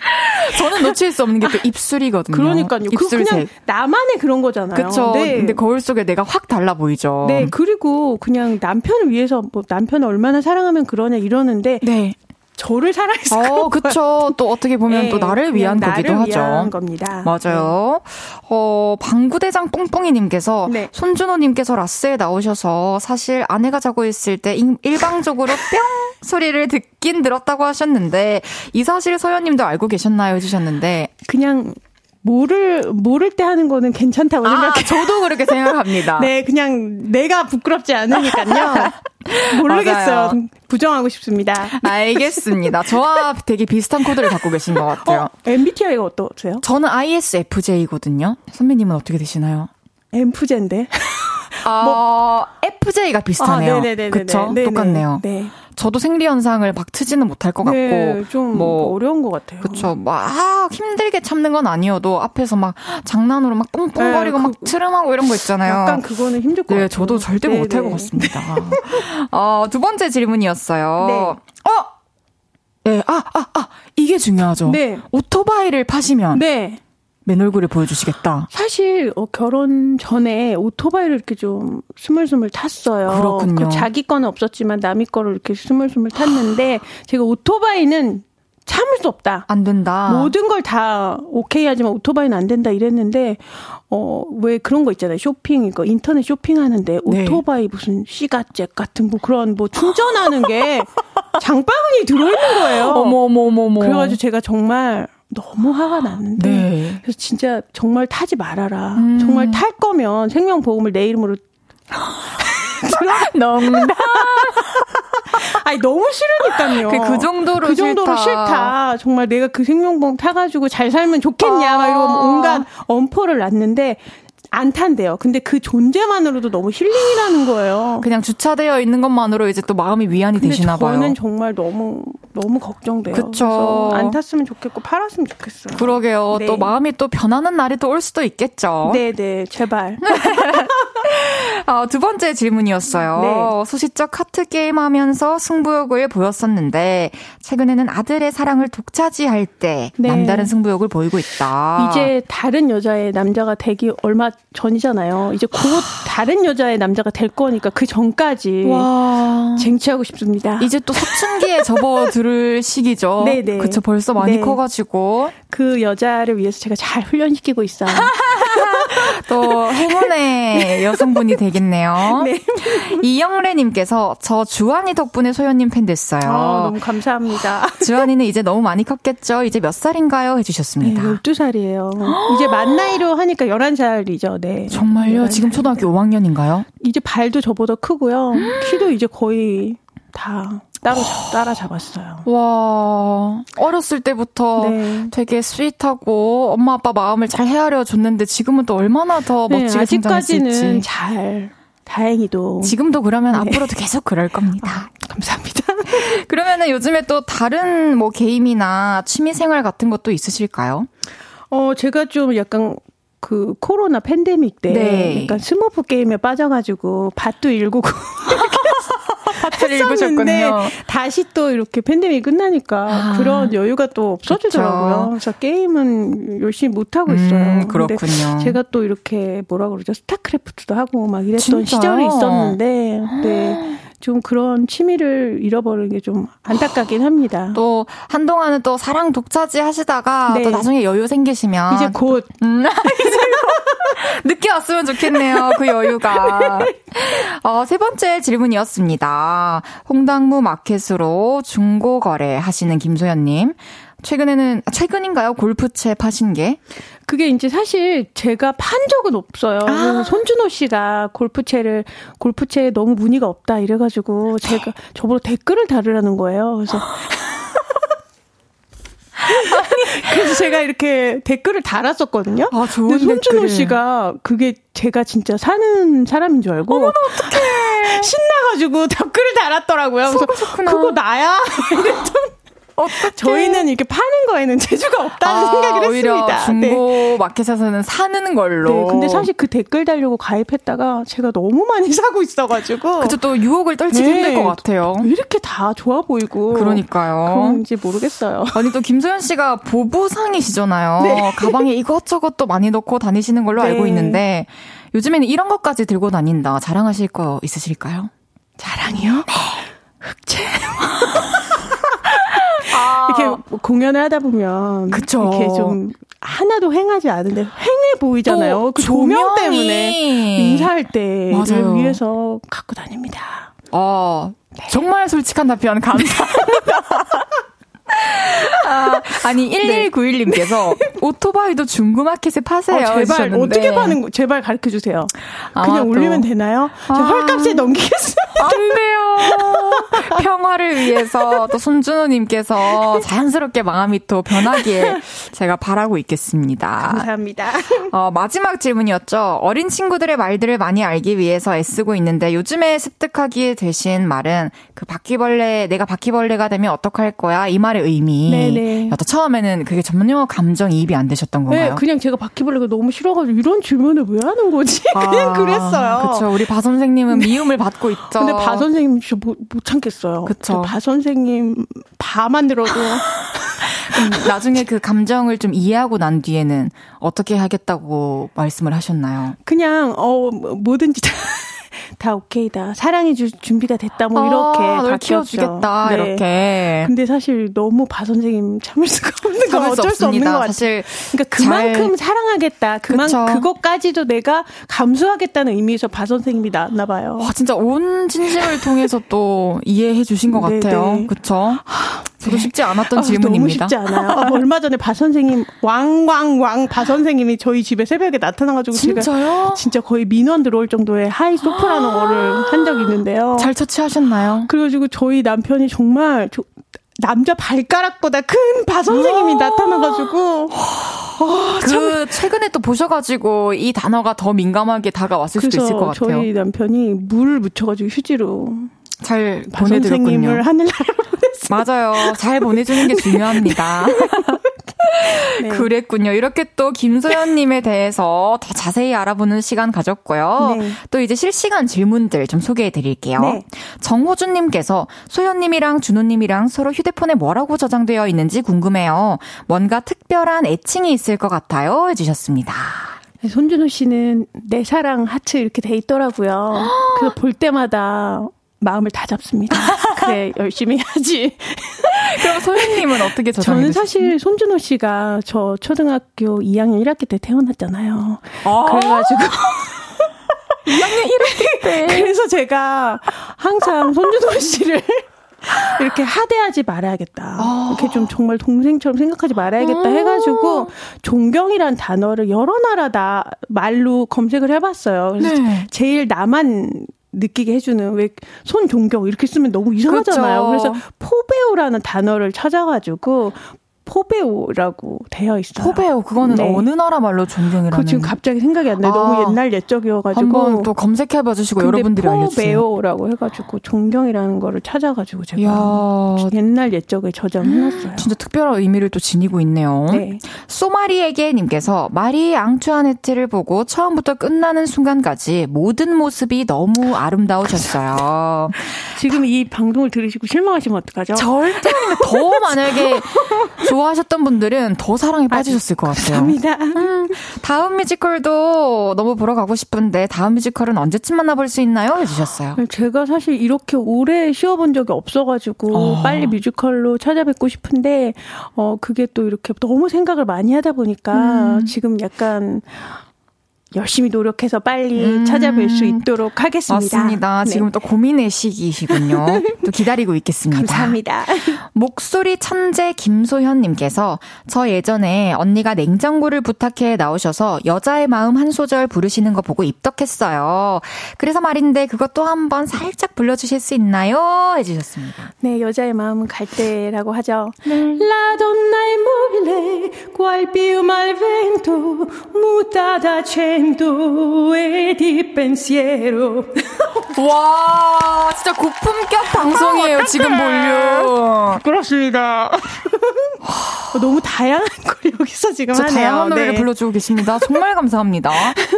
저는 놓칠 수 없는 게 또 입술이거든요. 그러니까요. 그 입술색. 그냥 나만의 그런 거잖아요. 그쵸. 네. 근데 거울 속에 내가 확 달라 보이죠. 네, 그리고 그냥 남편을 위해서 뭐 남편을 얼마나 사랑하면 그러냐 이러는데 네. 저를 사랑해서 어, 그쵸. 또 어떻게 보면 네, 또 나를 위한 거기도 나를 하죠. 위한 겁니다. 맞아요. 어, 방구대장 뽕뽕이님께서 네. 손준호님께서 라스에 나오셔서 사실 아내가 자고 있을 때 일- 일방적으로 뿅 소리를 듣긴 들었다고 하셨는데 이 사실 서현님도 알고 계셨나요? 해주셨는데 그냥 모를 모를 때 하는 거는 괜찮다고 아, 생각해요. 저도 그렇게 생각합니다. 네, 그냥 내가 부끄럽지 않으니까요. 모르겠어요. 부정하고 싶습니다. 알겠습니다. 저와 되게 비슷한 코드를 갖고 계신 것 같아요. 어, MBTI가 어떠세요? 저는 ISFJ거든요. 선배님은 어떻게 되시나요? 엠프제인데. 어, FJ가 비슷하네요. 아, 네네네네. 그쵸? 네네. 똑같네요. 네. 저도 생리 현상을 막 트지는 못할 것 같고, 네, 좀뭐 어려운 것 같아요. 그쵸. 막 힘들게 참는 건 아니어도 앞에서 막 장난으로 막 뽕뽕거리고 네, 막 그- 트름하고 이런 거 있잖아요. 약간 그거는 힘들 것 네, 같아요. 저도 절대 네네. 못할 것 같습니다. 어, 두 번째 질문이었어요. 네. 어! 네, 아, 아, 아, 이게 중요하죠. 네. 오토바이를 파시면 네. 맨 얼굴을 보여주시겠다. 사실 어, 결혼 전에 오토바이를 이렇게 좀 스물스물 탔어요. 그렇군요. 그 자기 거는 없었지만 남이 거를 이렇게 스물스물 탔는데 제가 오토바이는 참을 수 없다. 안 된다. 모든 걸 다 오케이 하지만 오토바이는 안 된다 이랬는데 어 왜 그런 거 있잖아요 쇼핑 이거 인터넷 쇼핑하는데 네. 오토바이 무슨 시가잭 같은 뭐 그런 뭐 충전하는 게 장바구니 들어 있는 거예요. 어머, 어머, 어머, 어머. 그래 가지고 제가 정말 너무 화가 났는데 네. 그래서 진짜 정말 타지 말아라. 음. 정말 탈 거면 생명 보험을 내 이름으로 농담. 아니 너무 싫으니까요. 그- 그 정도로 그 정도로 싫다. 싫다. 정말 내가 그 생명보험 타가지고 잘 살면 좋겠냐. 막 이러고 아. 온갖 엄포를 놨는데 안 탄대요. 근데 그 존재만으로도 너무 힐링이라는 거예요. 그냥 주차되어 있는 것만으로 이제 또 마음이 위안이 되시나 봐요. 저는 정말 너무 너무 걱정돼요. 그쵸. 안 탔으면 좋겠고 팔았으면 좋겠어요. 그러게요. 네. 또 마음이 또 변하는 날이 또 올 수도 있겠죠. 네네 제발. 어, 두 번째 질문이었어요. 네. 소시적 카트 게임 하면서 승부욕을 보였었는데 최근에는 아들의 사랑을 독차지할 때 네. 남다른 승부욕을 보이고 있다. 이제 다른 여자의 남자가 되기 얼마 전이잖아요. 이제 곧 다른 여자의 남자가 될 거니까 그 전까지 와. 쟁취하고 싶습니다. 이제 또 사춘기에 접어들 시기죠. 네네. 그쵸, 벌써 많이 네. 커가지고. 그 여자를 위해서 제가 잘 훈련시키고 있어요. 또 행운의 여성분이 되겠네요. 네. 이영래님께서 저 주한이 덕분에 소연님 팬 됐어요. 아, 너무 감사합니다. 주한이는 이제 너무 많이 컸겠죠? 이제 몇 살인가요? 네, 해주셨습니다. 12살이에요. 이제 만 나이로 하니까 11살이죠. 네. 정말요? 11살. 지금 초등학교 5학년인가요? 이제 발도 저보다 크고요. 키도 이제 거의 다 따로 따라 잡았어요. 와 어렸을 때부터 네. 되게 sweet하고 엄마 아빠 마음을 잘 헤아려 줬는데 지금은 또 얼마나 더 네, 멋지게 아직까지는 잘 다행히도 지금도 그러면 네. 앞으로도 계속 그럴 겁니다. 아, 감사합니다. 그러면은 요즘에 또 다른 뭐 게임이나 취미 생활 같은 것도 있으실까요? 어 제가 좀 약간 그 코로나 팬데믹 때 네. 약간 스머프 게임에 빠져가지고 밭도 일구고 밭을 일구셨군요. 다시 또 이렇게 팬데믹 끝나니까 아. 그런 여유가 또 없어지더라고요. 그쵸. 그래서 게임은 열심히 못 하고 있어요. 음, 그렇군요. 제가 또 이렇게 뭐라 그러죠 스타크래프트도 하고 막 이랬던 진짜요? 시절이 있었는데 네. 좀 그런 취미를 잃어버리는 게 좀 안타깝긴 합니다. 또 한동안은 또 사랑 독차지 하시다가 네. 또 나중에 여유 생기시면 이제 곧 음, 늦게 왔으면 좋겠네요. 그 여유가. 어, 세 번째 질문이었습니다. 홍당무 마켓으로 중고 거래 하시는 김소연 님. 최근에는 최근인가요? 골프채 파신 게? 그게 이제 사실 제가 판 적은 없어요. 아. 손준호 씨가 골프채를 골프채에 너무 무늬가 없다 이래 가지고 제가 저보고 댓글을 달으라는 거예요. 그래서 그래서 제가 이렇게 댓글을 달았었거든요. 아, 좋은 근데 손준호 씨가 그게 제가 진짜 사는 사람인 줄 알고. 어머나, 어떡해. 신나가지고 댓글을 달았더라고요. 그래서 그거 나야? 이랬더니 어떻게? 저희는 이렇게 파는 거에는 재주가 없다는 아, 생각을 오히려 했습니다. 중고 네. 마켓에서는 사는 걸로. 네, 근데 사실 그 댓글 달려고 가입했다가 제가 너무 많이 사고 있어가지고. 그쵸, 또 유혹을 떨치기 네. 힘들 것 같아요. 왜 이렇게 다 좋아 보이고. 그러니까요. 그런지 모르겠어요. 아니, 또 김소연 씨가 보부상이시잖아요. 네. 가방에 이것저것 또 많이 넣고 다니시는 걸로 네. 알고 있는데, 요즘에는 이런 것까지 들고 다닌다. 자랑하실 거 있으실까요? 자랑이요? 네. 흑채. 공연을 하다 보면 그쵸. 이렇게 좀 하나도 횡하지 않은데 횡해 보이잖아요. 그 조명 때문에 인사할 때 맞아요. 위해서 갖고 다닙니다. 어, 네. 정말 솔직한 답변 감사합니다. 아, 아니 1191님께서 네. 오토바이도 중고마켓에 파세요. 어, 제발 하셨는데. 어떻게 파는 거 제발 가르쳐 주세요. 그냥 올리면 되나요? 아, 헐값에 넘기겠습니다. 안 돼요. 평화를 위해서 또 손준호님께서 자연스럽게 마음이 또 변하길 제가 바라고 있겠습니다. 감사합니다. 어, 마지막 질문이었죠. 어린 친구들의 말들을 많이 알기 위해서 애쓰고 있는데 요즘에 습득하게 되신 말은 그 바퀴벌레 내가 바퀴벌레가 되면 어떡할 거야 이 말의 의미. 네네. 여튼 처음에는 그게 전문용어 감정이입이 안 되셨던 건가요? 네, 그냥 제가 바퀴벌레가 너무 싫어가지고 이런 질문을 왜 하는 거지? 그냥 아, 그랬어요. 그렇죠. 우리 바 선생님은 네. 미움을 받고 있죠. 근데 바 선생님 진짜 못, 못 참겠어요. 그쵸. 바 선생님 바만 들어도 나중에 그 감정을 좀 이해하고 난 뒤에는 어떻게 하겠다고 말씀을 하셨나요? 그냥 어 뭐든지 다 오케이다. 사랑해 줄 준비가 됐다. 뭐 이렇게 아, 널 키워주겠다. 네. 이렇게. 근데 사실 너무 바 선생님 참을 수가 없는 거 어쩔 수, 수 없는 것 같아요. 사실 그러니까 그만큼 잘... 사랑하겠다. 그만 그쵸. 그것까지도 내가 감수하겠다는 의미에서 바 선생님이 나왔나 봐요. 와 진짜 온 진심을 통해서 또 이해해 주신 것 네, 같아요. 네. 그렇죠? 저도 쉽지 않았던 아, 질문입니다. 너무 쉽지 않아요. 아, 얼마 전에 바 선생님 왕왕왕 바 선생님이 저희 집에 새벽에 나타나가지고 진짜요? 제가 진짜 거의 민원 들어올 정도의 high 소프라노를 한 적이 있는데요. 잘 처치하셨나요? 그래가지고 저희 남편이 정말 저, 남자 발가락보다 큰 바 선생님이 나타나가지고 어, 그 참. 최근에 또 보셔가지고 이 단어가 더 민감하게 다가왔을 수도 있을 것 같아요. 저희 남편이 물 묻혀가지고 휴지로 잘 보내드렸군요. 선생님을 하늘나라로 맞아요. 잘 보내주는 게 중요합니다. 네. 그랬군요. 이렇게 또 김소연님에 대해서 더 자세히 알아보는 시간 가졌고요. 네. 또 이제 실시간 질문들 좀 소개해 드릴게요. 네. 정호준님께서 소연님이랑 준호님이랑 서로 휴대폰에 뭐라고 저장되어 있는지 궁금해요. 뭔가 특별한 애칭이 있을 것 같아요. 해주셨습니다. 네, 손준호 씨는 내 사랑 하트 이렇게 돼 있더라고요. 그래서 볼 때마다 마음을 다 잡습니다. 그래, 열심히 해야지. 그럼 소희님은 어떻게 저는 사실 손준호 씨가 저 초등학교 2학년 1학기 때 태어났잖아요. 아~ 그래가지고. 2학년 1학기 때. 그래서 제가 항상 손준호 씨를 이렇게 하대하지 말아야겠다. 아~ 이렇게 좀 정말 동생처럼 생각하지 말아야겠다 해가지고 존경이란 단어를 여러 나라 다 말로 검색을 해봤어요. 그래서 네. 제일 나만 느끼게 해주는 왜 손존경 이렇게 쓰면 너무 이상하잖아요. 그렇죠. 그래서 포배우라는 단어를 찾아가지고 포배우라고 되어 있어요. 포배우 그거는 네. 어느 나라 말로 존경이라는? 그 지금 갑자기 생각이 안 나 요. 아. 너무 옛날 옛적이어가지고. 한번 또 검색해 봐 주시고 근데 여러분들이 알려주세요. 포배우라고 해가지고 존경이라는 거를 찾아가지고 제가 이야. 옛날 옛적에 저장해놨어요. 진짜 특별한 의미를 또 지니고 있네요. 네. 소마리에게 님께서 마리 앙투아네트를 보고 처음부터 끝나는 순간까지 모든 모습이 너무 아름다우셨어요. 지금 이 방송을 들으시고 실망하시면 어떡하죠? 절대. 더 만약에 좋아하셨던 분들은 더 사랑에 빠지셨을 것 같아요. 감사합니다. 다음 뮤지컬도 너무 보러 가고 싶은데 다음 뮤지컬은 언제쯤 만나볼 수 있나요? 해주셨어요. 제가 사실 이렇게 오래 쉬어본 적이 없어가지고 어. 빨리 뮤지컬로 찾아뵙고 싶은데 어 그게 또 이렇게 너무 생각을 많이 하다 보니까 음. 지금 약간 열심히 노력해서 빨리 음. 찾아뵐 수 있도록 하겠습니다. 맞습니다. 네. 지금 또 고민의 시기시군요. 또 기다리고 있겠습니다. 감사합니다. 목소리 천재 김소현님께서 저 예전에 언니가 냉장고를 부탁해 나오셔서 여자의 마음 한 소절 부르시는 거 보고 입덕했어요. 그래서 말인데 그것도 한번 살짝 불러주실 수 있나요? 해주셨습니다. 네, 여자의 마음은 갈대라고 하죠. La donna immobile, qual piuma al vento, mutata di pensiero. 와, 진짜 고품격 방송이에요, 지금 볼륨. 어, 너무 다양한 걸 여기서 지금 저 하네요. 다양한 노래를 네. 불러주고 계십니다. 정말 감사합니다.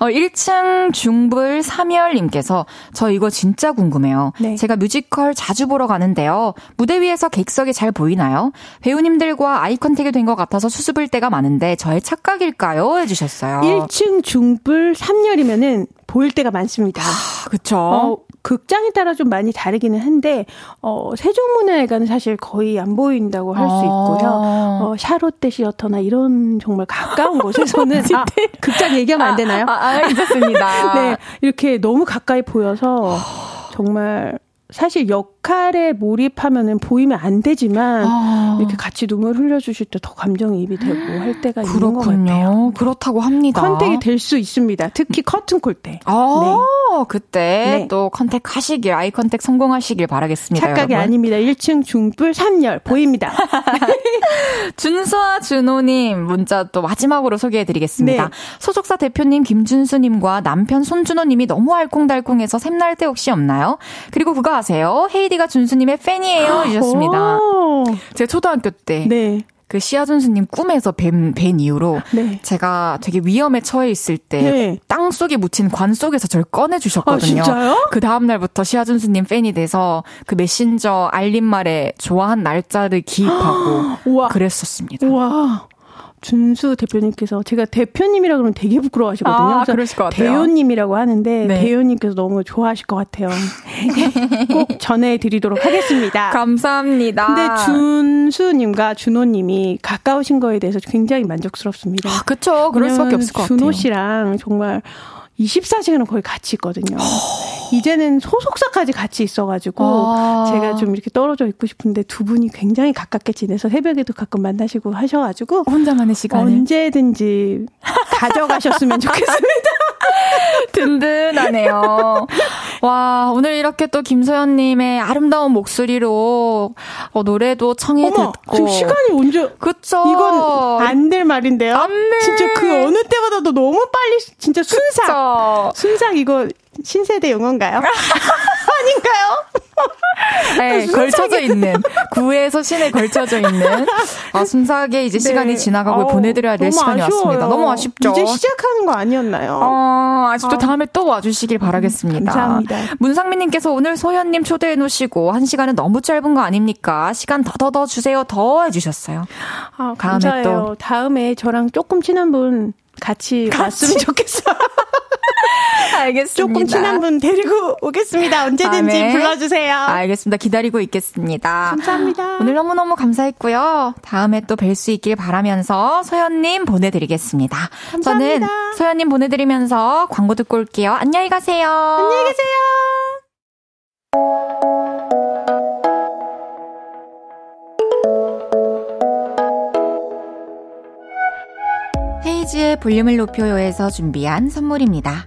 어, 1층 중불 3열님께서 저 이거 진짜 궁금해요. 네. 제가 뮤지컬 자주 보러 가는데요. 무대 위에서 객석이 잘 보이나요? 배우님들과 아이 컨택이 된 것 같아서 수습을 때가 많은데 저의 착각일까요? 해주셨어요. 1층 중불 3열이면은 보일 때가 많습니다. 아, 그쵸. 어, 극장에 따라 좀 많이 다르기는 한데, 어, 세종문화회관은 사실 거의 안 보인다고 할수 아. 있고요. 어, 샤롯데 시어터나 이런 정말 가까운 곳에서는, 아, 극장 얘기하면 안 되나요? 아, 아, 괜찮습니다. 네, 이렇게 너무 가까이 보여서 정말 사실 역할에 몰입하면은 보이면 안 되지만 아. 이렇게 같이 눈물 흘려주실 때 더 감정이입이 되고 할 때가 있는 것 같아요. 그렇군요. 그렇다고 합니다. contact이 될 수 있습니다. 특히 커튼콜 때. 아, 그때 네. 또 contact 하시길, eye contact 성공하시길 바라겠습니다. 착각이 여러분. 아닙니다. 1층 중블 3열 보입니다. 준수와 준호님 문자 또 마지막으로 소개해드리겠습니다. 네. 소속사 대표님 김준수님과 남편 손준호님이 너무 알콩달콩해서 샘날 때 혹시 없나요? 그리고 그거 아세요? 헤이디가 준수님의 팬이에요. 해주셨습니다. 오. 제가 초등학교 때 네. 그 시아 준수님 꿈에서 뵌, 뵌 이후로 네. 제가 되게 위험에 처해 있을 때 네. 땅 속에 묻힌 관 속에서 저를 꺼내 주셨거든요. 아, 진짜요? 그 다음 날부터 시아 준수님 팬이 돼서 그 메신저 알림말에 좋아한 날짜를 기입하고. 그랬었습니다. 우와. 준수 대표님께서 제가 대표님이라 그러면 되게 부끄러워하시거든요. 아, 그러실 것 같아요. 대요님이라고 하는데 네. 대요님께서 너무 좋아하실 것 같아요. 꼭 전해드리도록 하겠습니다. 감사합니다. 근데 준수님과 준호님이 가까우신 거에 대해서 굉장히 만족스럽습니다. 아, 그쵸. 그럴 수밖에 없을 것 같아요. 준호 씨랑 정말 24시간은 거의 같이 있거든요. 이제는 소속사까지 같이 있어가지고 아. 제가 좀 이렇게 떨어져 있고 싶은데 두 분이 굉장히 가깝게 지내서 새벽에도 가끔 만나시고 하셔가지고 혼자만의 시간을 언제든지 가져가셨으면 좋겠습니다. 든든하네요. 와, 오늘 이렇게 또 김소연님의 아름다운 목소리로 어, 노래도 청해 어머, 듣고. 지금 시간이 언제? 그쵸. 이건 안 될 말인데요. 안 돼. 진짜 그 어느 때보다도 너무 빨리 진짜 순삭. 순삭 이거 신세대 용어인가요? 아닌가요? 네, 순삭이- 걸쳐져 있는 구에서 신에 걸쳐져 있는 아, 순삭에 이제 시간이 네. 지나가고 어우, 보내드려야 될 시간이 아쉬워요. 왔습니다. 너무 아쉽죠. 이제 시작하는 거 아니었나요? 어, 아직도 어. 다음에 또 와주시길 바라겠습니다. 감사합니다. 문상민님께서 오늘 소연님 초대해 놓으시고 한 시간은 너무 짧은 거 아닙니까? 시간 더 더더 주세요. 더 해주셨어요. 아, 다음에 감사해요. 또. 다음에 저랑 조금 친한 분 같이, 왔으면 좋겠어요. 알겠습니다. 조금 친한 분 데리고 오겠습니다. 언제든지 다음에. 불러주세요. 알겠습니다. 기다리고 있겠습니다. 감사합니다. 오늘 너무너무 감사했고요. 다음에 또 뵐 수 있길 바라면서 소연님 보내드리겠습니다. 감사합니다. 저는 소연님 보내드리면서 광고 듣고 올게요. 안녕히 가세요. 안녕히 계세요. 헤이즈의 볼륨을 높여요에서 준비한 선물입니다.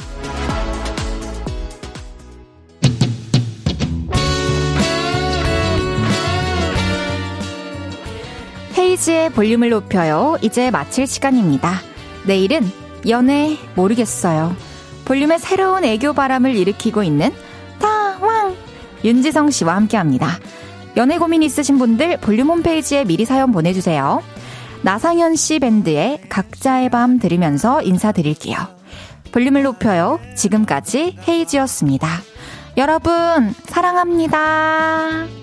헤이즈의 볼륨을 높여요. 이제 마칠 시간입니다. 내일은 연애 모르겠어요. 볼륨의 새로운 애교 바람을 일으키고 있는 타왕 윤지성 씨와 함께 합니다. 연애 고민 있으신 분들 볼륨 홈페이지에 미리 사연 보내주세요. 나상현 씨 밴드의 각자의 밤 들으면서 인사드릴게요. 볼륨을 높여요. 지금까지 헤이즈였습니다. 여러분, 사랑합니다.